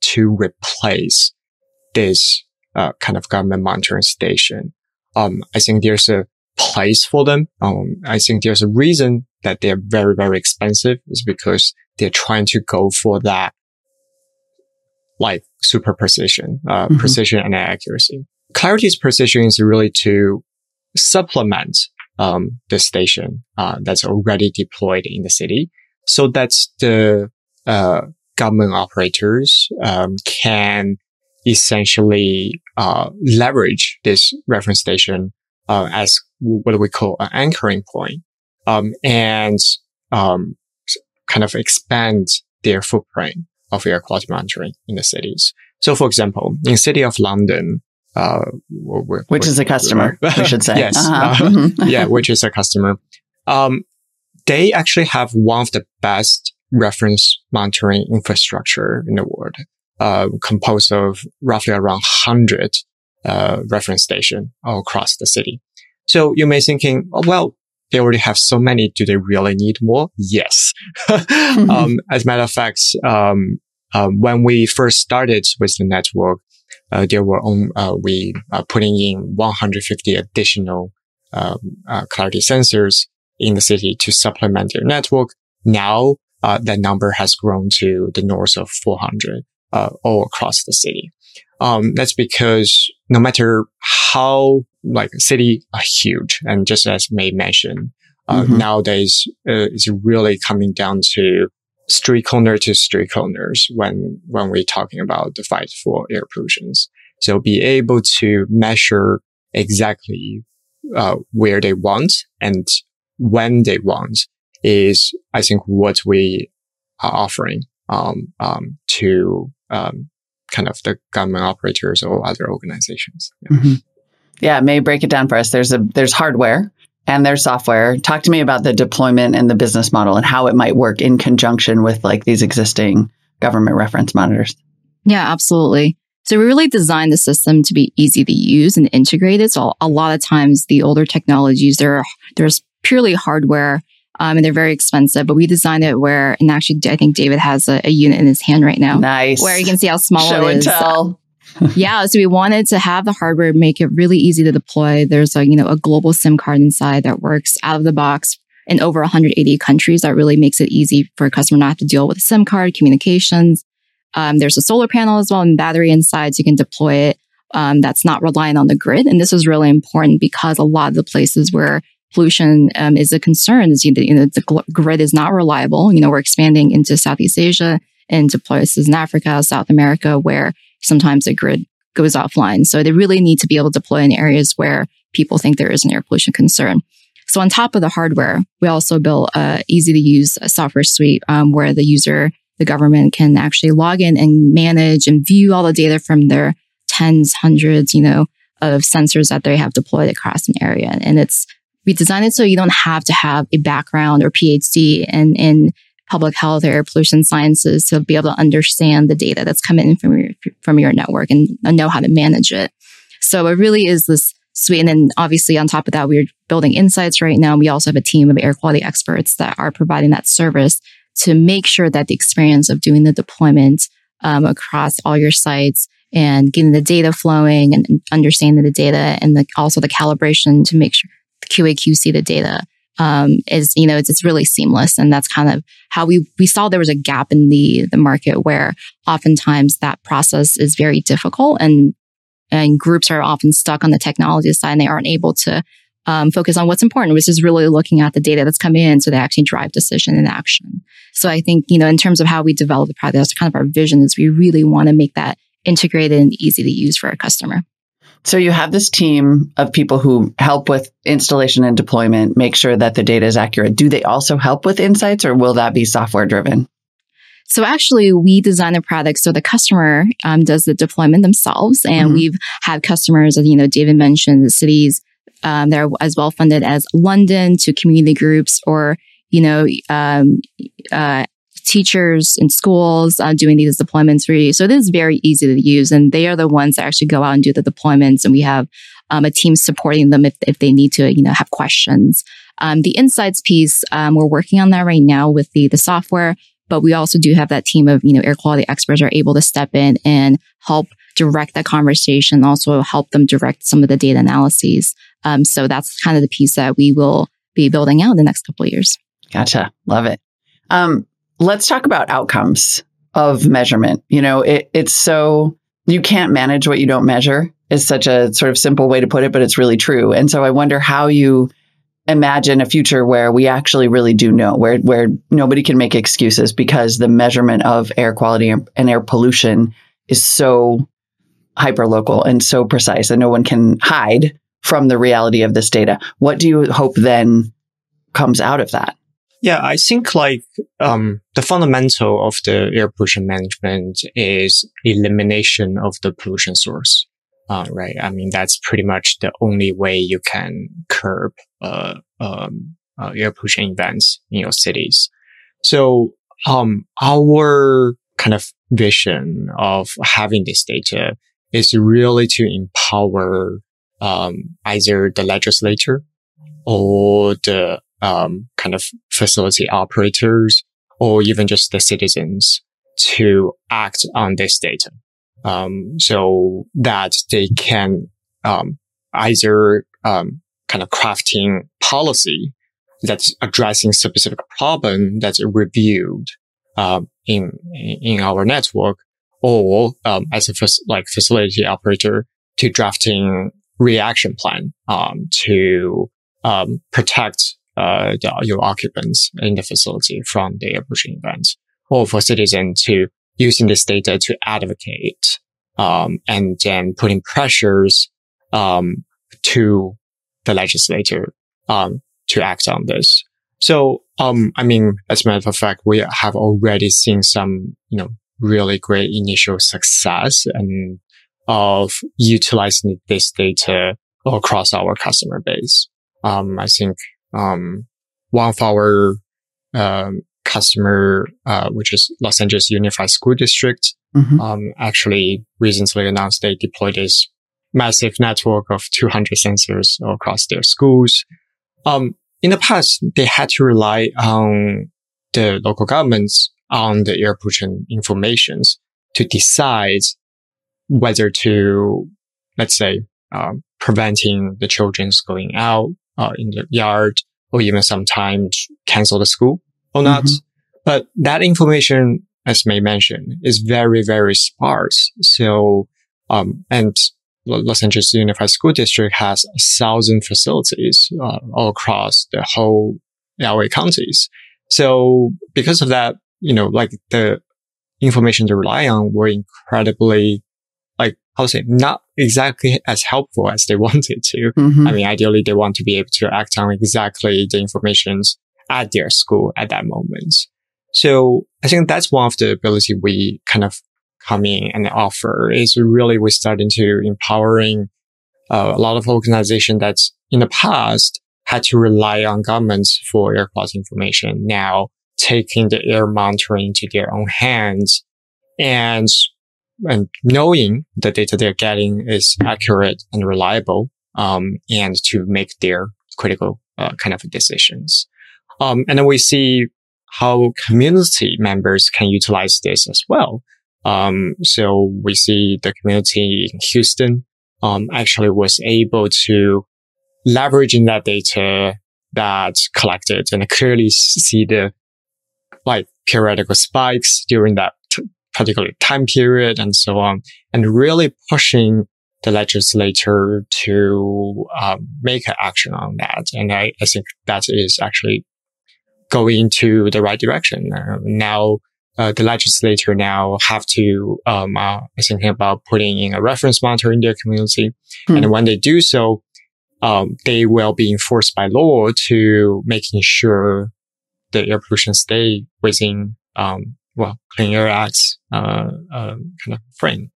to replace this uh, kind of government monitoring station. Um, I think there's a place for them. Um, I think there's a reason that they're very, very expensive is because they're trying to go for that like super precision, uh, mm-hmm. precision and accuracy. Clarity's precision is really to supplement um, the station uh, that's already deployed in the city, so that the uh, government operators um, can essentially uh, leverage this reference station uh, as what we call an anchoring point, um, and um, kind of expand their footprint of air quality monitoring in the cities. So, for example, in city of London, uh, we're, which we're, is a customer, we should say. yes. Uh-huh. Uh, mm-hmm. yeah, which is a customer. Um, they actually have one of the best reference monitoring infrastructure in the world, uh, composed of roughly around 100 uh, reference station all across the city. So you may be thinking, oh, well, they already have so many. Do they really need more? Yes. um, as a matter of fact, um, um, when we first started with the network, uh, there were on, uh, we are putting in 150 additional um, uh, clarity sensors in the city to supplement their network. Now, uh, that number has grown to the north of 400. uh, all across the city. Um, that's because no matter how like city are huge, and just as May mentioned, uh, mm-hmm. nowadays uh, it's really coming down to street corner to street corners when when we're talking about the fight for air pollution. So be able to measure exactly uh, where they want and when they want is, I think, what we are offering um, um, to um, kind of the government operators or other organizations. Yeah. Mm-hmm. Yeah, May break it down for us. There's a there's hardware and there's software. Talk to me about the deployment and the business model and how it might work in conjunction with like these existing government reference monitors. Yeah, absolutely. So we really designed the system to be easy to use and integrated. So a lot of times the older technologies, there there's purely hardware um, and they're very expensive. But we designed it where, and actually, I think David has a, a unit in his hand right now. Nice. Where you can see how small Show it is. And tell. yeah, so we wanted to have the hardware make it really easy to deploy. There's a you know a global SIM card inside that works out of the box in over 180 countries. That really makes it easy for a customer not to deal with a SIM card, communications. Um, there's a solar panel as well and battery inside, so you can deploy it. Um, that's not relying on the grid, and this is really important because a lot of the places where pollution um, is a concern is you know, the grid is not reliable. You know, we're expanding into Southeast Asia, into places in Africa, South America, where sometimes the grid goes offline. So they really need to be able to deploy in areas where people think there is an air pollution concern. So on top of the hardware, we also built a easy to use software suite um, where the user, the government can actually log in and manage and view all the data from their tens, hundreds, you know, of sensors that they have deployed across an area. And it's we designed it so you don't have to have a background or PhD in, in public health or air pollution sciences to be able to understand the data that's coming in from your, from your network and know how to manage it. So it really is this suite. And then obviously on top of that, we're building insights right now. We also have a team of air quality experts that are providing that service to make sure that the experience of doing the deployment um, across all your sites and getting the data flowing and understanding the data and the, also the calibration to make sure QA QC the data um, is you know it's, it's really seamless and that's kind of how we we saw there was a gap in the the market where oftentimes that process is very difficult and and groups are often stuck on the technology side and they aren't able to um, focus on what's important, which is really looking at the data that's coming in so they actually drive decision and action. So I think, you know, in terms of how we develop the product, that's kind of our vision is we really want to make that integrated and easy to use for our customer. So you have this team of people who help with installation and deployment, make sure that the data is accurate. Do they also help with insights or will that be software driven? So actually, we design the product so the customer um, does the deployment themselves, and mm-hmm. we've had customers, as you know, David mentioned, the cities um, that are as well funded as London to community groups, or you know, um, uh, teachers in schools uh, doing these deployments for you. So it is very easy to use. And they are the ones that actually go out and do the deployments. And we have um, a team supporting them if, if they need to, you know, have questions. Um, the insights piece, um, we're working on that right now with the, the software, but we also do have that team of, you know, air quality experts are able to step in and help direct that conversation, also help them direct some of the data analyses. Um, so that's kind of the piece that we will be building out in the next couple of years. Gotcha. Love it. Um, let's talk about outcomes of measurement. You know, it, it's so you can't manage what you don't measure is such a sort of simple way to put it, but it's really true. And so I wonder how you imagine a future where we actually really do know, where where nobody can make excuses because the measurement of air quality and air pollution is so hyper local and so precise and no one can hide from the reality of this data. What do you hope then comes out of that? Yeah, I think like um, the fundamental of the air pollution management is elimination of the pollution source. Uh, right. I mean, that's pretty much the only way you can curb uh, um, uh, air pollution events in your cities. So, um, our kind of vision of having this data is really to empower um, either the legislature or the um, kind of facility operators or even just the citizens to act on this data. Um, so that they can um, either um, kind of crafting policy that's addressing specific problem that's reviewed um, in in our network, or um, as a like facility operator to drafting reaction plan um, to um, protect uh, your occupants in the facility from the air pollution events, or for citizens to using this data to advocate um, and then putting pressures um, to the legislature um, to act on this. So, um, I mean, as a matter of fact, we have already seen some, you know, really great initial success and of utilizing this data across our customer base. Um, I think, um, one of our, um, customer, uh, which is Los Angeles Unified School District, mm-hmm. um, actually recently announced they deployed this massive network of 200 sensors across their schools. Um, in the past, they had to rely on the local governments on the air pollution informations to decide whether to, let's say, um, preventing the children's going out uh, in the yard or even sometimes cancel the school or not. Mm-hmm. But that information, as May mentioned, is very, very sparse. So, um, and Los Angeles Unified School District has a thousand facilities uh, all across the whole LA counties. So because of that, you know, like the information they rely on were incredibly, like, how to say, not exactly as helpful as they wanted to. Mm-hmm. I mean, ideally, they want to be able to act on exactly the informations at their school at that moment. So I think that's one of the ability we kind of come in and offer is really we're starting to empowering uh, a lot of organizations that in the past had to rely on governments for air quality information. Now taking the air monitoring into their own hands and and knowing the data they're getting is accurate and reliable, um, and to make their critical uh, kind of decisions. Um, and then we see how community members can utilize this as well. Um, so we see the community in Houston, um, actually was able to leveraging that data that collected and clearly see the like periodical spikes during that particular time period and so on, and really pushing the legislature to um, make an action on that. And I, I, think that is actually going into the right direction. Uh, now, uh, the legislature now have to um, uh, thinking about putting in a reference monitor in their community, hmm. and when they do so, um, they will be enforced by law to making sure the air pollution stay within um, well Clean Air Act's uh, um, kind of frame.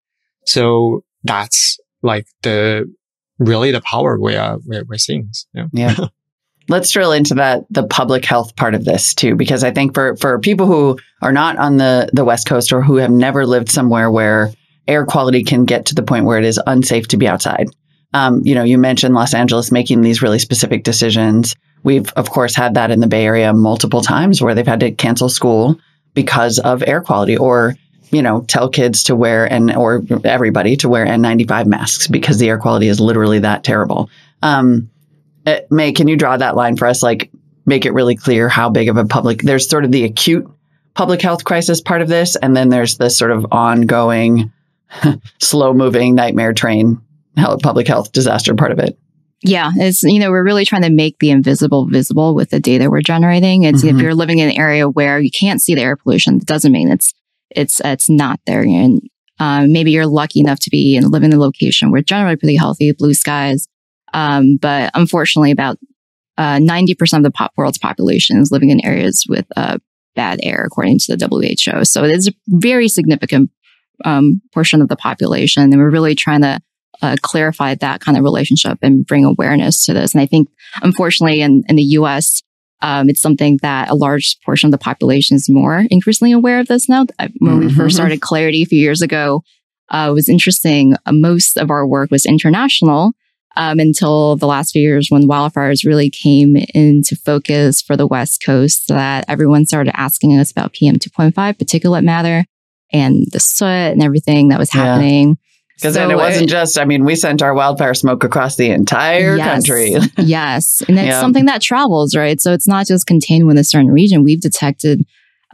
So that's like the really the power we are we're, we're seeing. Yeah. yeah. let's drill into that the public health part of this too because i think for for people who are not on the the west coast or who have never lived somewhere where air quality can get to the point where it is unsafe to be outside um, you know you mentioned los angeles making these really specific decisions we've of course had that in the bay area multiple times where they've had to cancel school because of air quality or you know tell kids to wear and or everybody to wear n95 masks because the air quality is literally that terrible um, uh, May, can you draw that line for us? Like, make it really clear how big of a public, there's sort of the acute public health crisis part of this, and then there's this sort of ongoing, slow moving nightmare train public health disaster part of it. Yeah, it's you know we're really trying to make the invisible visible with the data we're generating. It's mm-hmm. if you're living in an area where you can't see the air pollution, it doesn't mean it's it's it's not there. And um, maybe you're lucky enough to be and live in a location where generally pretty healthy, blue skies, um, but unfortunately, about uh, 90% of the pop- world's population is living in areas with uh, bad air, according to the WHO. So it is a very significant um, portion of the population. And we're really trying to uh, clarify that kind of relationship and bring awareness to this. And I think, unfortunately, in, in the US, um, it's something that a large portion of the population is more increasingly aware of this now. When mm-hmm. we first mm-hmm. started Clarity a few years ago, uh, it was interesting. most of our work was international um, until the last few years when wildfires really came into focus for the West Coast that everyone started asking us about PM 2.5 particulate matter and the soot and everything that was yeah. Because so then it wasn't just, I mean, we sent our wildfire smoke across the entire yes, country. yes. And it's yeah. something that travels, right? So it's not just contained within a certain region. We've detected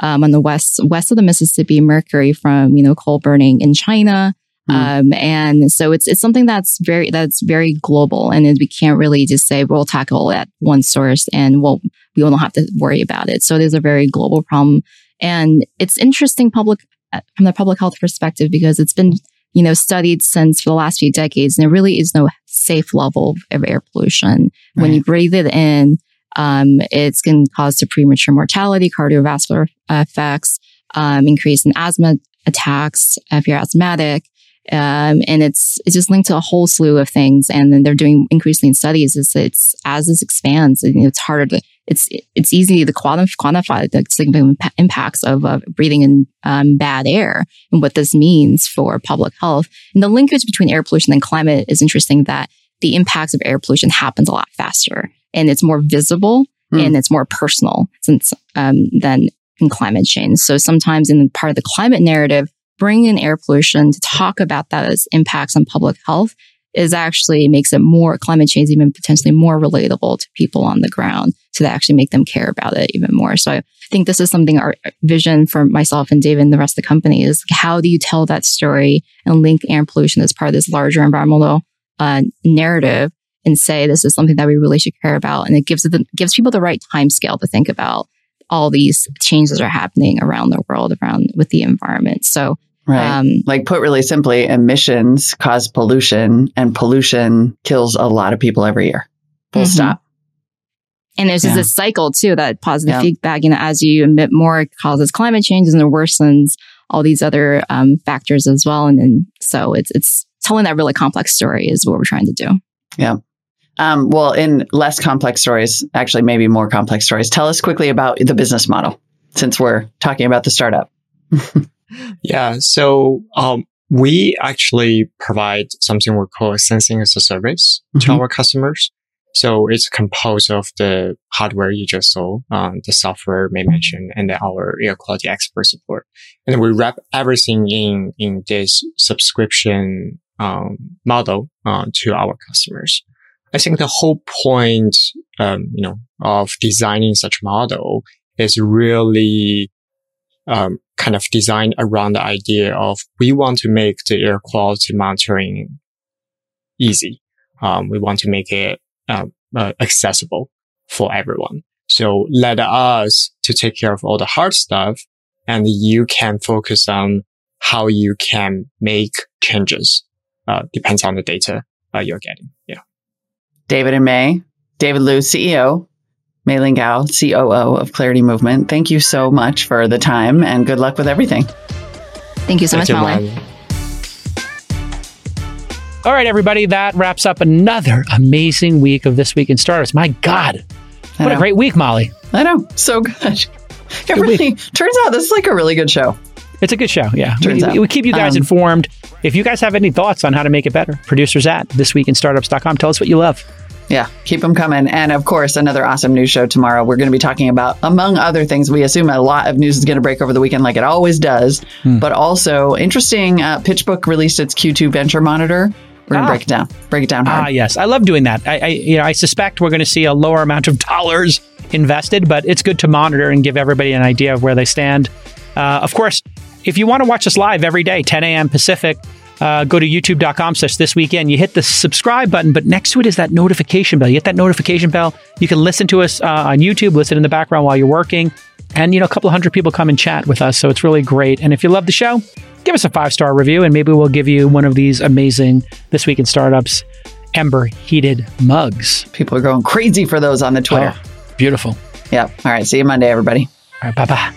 um, on the west west of the Mississippi, mercury from you know coal burning in China. Hmm. Um, and so it's it's something that's very that's very global, and we can't really just say we'll tackle it at one source and we'll we won't have to worry about it. So it is a very global problem, and it's interesting public uh, from the public health perspective because it's been you know studied since for the last few decades, and there really is no safe level of air pollution. When you breathe it in, um, it's to cause to premature mortality, cardiovascular effects, um, increase in asthma attacks if you're asthmatic. Um, and it's it's just linked to a whole slew of things. And then they're doing increasing studies. Is it's as this expands, it's harder to it's it's easy to quantify the significant impacts of uh, breathing in um, bad air and what this means for public health. And the linkage between air pollution and climate is interesting. That the impacts of air pollution happens a lot faster and it's more visible Hmm. and it's more personal since um, than in climate change. So sometimes in part of the climate narrative, bringing in air pollution to talk about those impacts on public health is actually makes it more climate change even potentially more relatable to people on the ground so that actually make them care about it even more. So I think this is something our vision for myself and David and the rest of the company is how do you tell that story and link air pollution as part of this larger environmental uh, narrative and say this is something that we really should care about and it gives the, gives people the right time scale to think about all these changes are happening around the world around with the environment. So Right. um, like put really simply, emissions cause pollution, and pollution kills a lot of people every year. Full Mhm. stop. And there's just Yeah. this cycle too, that positive Yeah. feedback. You know, as you emit more, it causes climate change and it worsens all these other um, factors as well. And then so it's it's telling that really complex story is what we're trying to do. Yeah. Um, well, in less complex stories, actually, maybe more complex stories, tell us quickly about the business model since we're talking about the startup. Yeah. So, um, we actually provide something we call sensing as a service to Mhm. our customers. So it's composed of the hardware you just saw, um, the software may mention, and then our air quality expert support. And we wrap everything in, in this subscription, um, model, uh, to our customers. I think the whole point, um, you know, of designing such model is really, um, kind of designed around the idea of we want to make the air quality monitoring easy. Um, we want to make it um, uh, accessible for everyone. So let us to take care of all the hard stuff, and you can focus on how you can make changes. Uh, depends on the data uh, you're getting. Yeah. David and May, David Liu, CEO, Mei Ling Gao, COO of Clarity Movement. Thank you so much for the time and good luck with everything. Thank you so Thank much, you, Molly. All right, everybody, that wraps up another amazing week of This Week in Startups. My God, what a great week, Molly. I know. So good. It Good really turns out this is like a really good show. It's a good show. Yeah. Turns we, out. we keep you guys Um, informed. If you guys have any thoughts on how to make it better, producers at thisweekinstartups.com. Tell us what you love. Yeah, keep them coming. And of course, another awesome news show tomorrow. We're going to be talking about, among other things, we assume a lot of news is going to break over the weekend, like it always does. Hmm. But also, interesting. Uh, PitchBook released its Q2 Venture Monitor. We're to Ah. break it down. Break it down Ah, yes. I love doing that. I, I, you know, I suspect we're going to see a lower amount of dollars invested, but it's good to monitor and give everybody an idea of where they stand. Uh, of course, if you want to watch us live every day, 10 a.m. Pacific, uh, go to youtube.com slash thisweekin. You hit the subscribe button, but next to it is that notification bell. You hit that notification bell. You can listen to us uh, on YouTube, listen in the background while you're working. And, you know, a couple hundred people come and chat with us. So it's really great. And if you love the show, give us a five star review and maybe we'll give you one of these amazing This Week in Startups Ember heated mugs. People are going crazy for those on the Twitter. Oh, beautiful. Yep. All right. See you Monday, everybody. All right. Bye bye.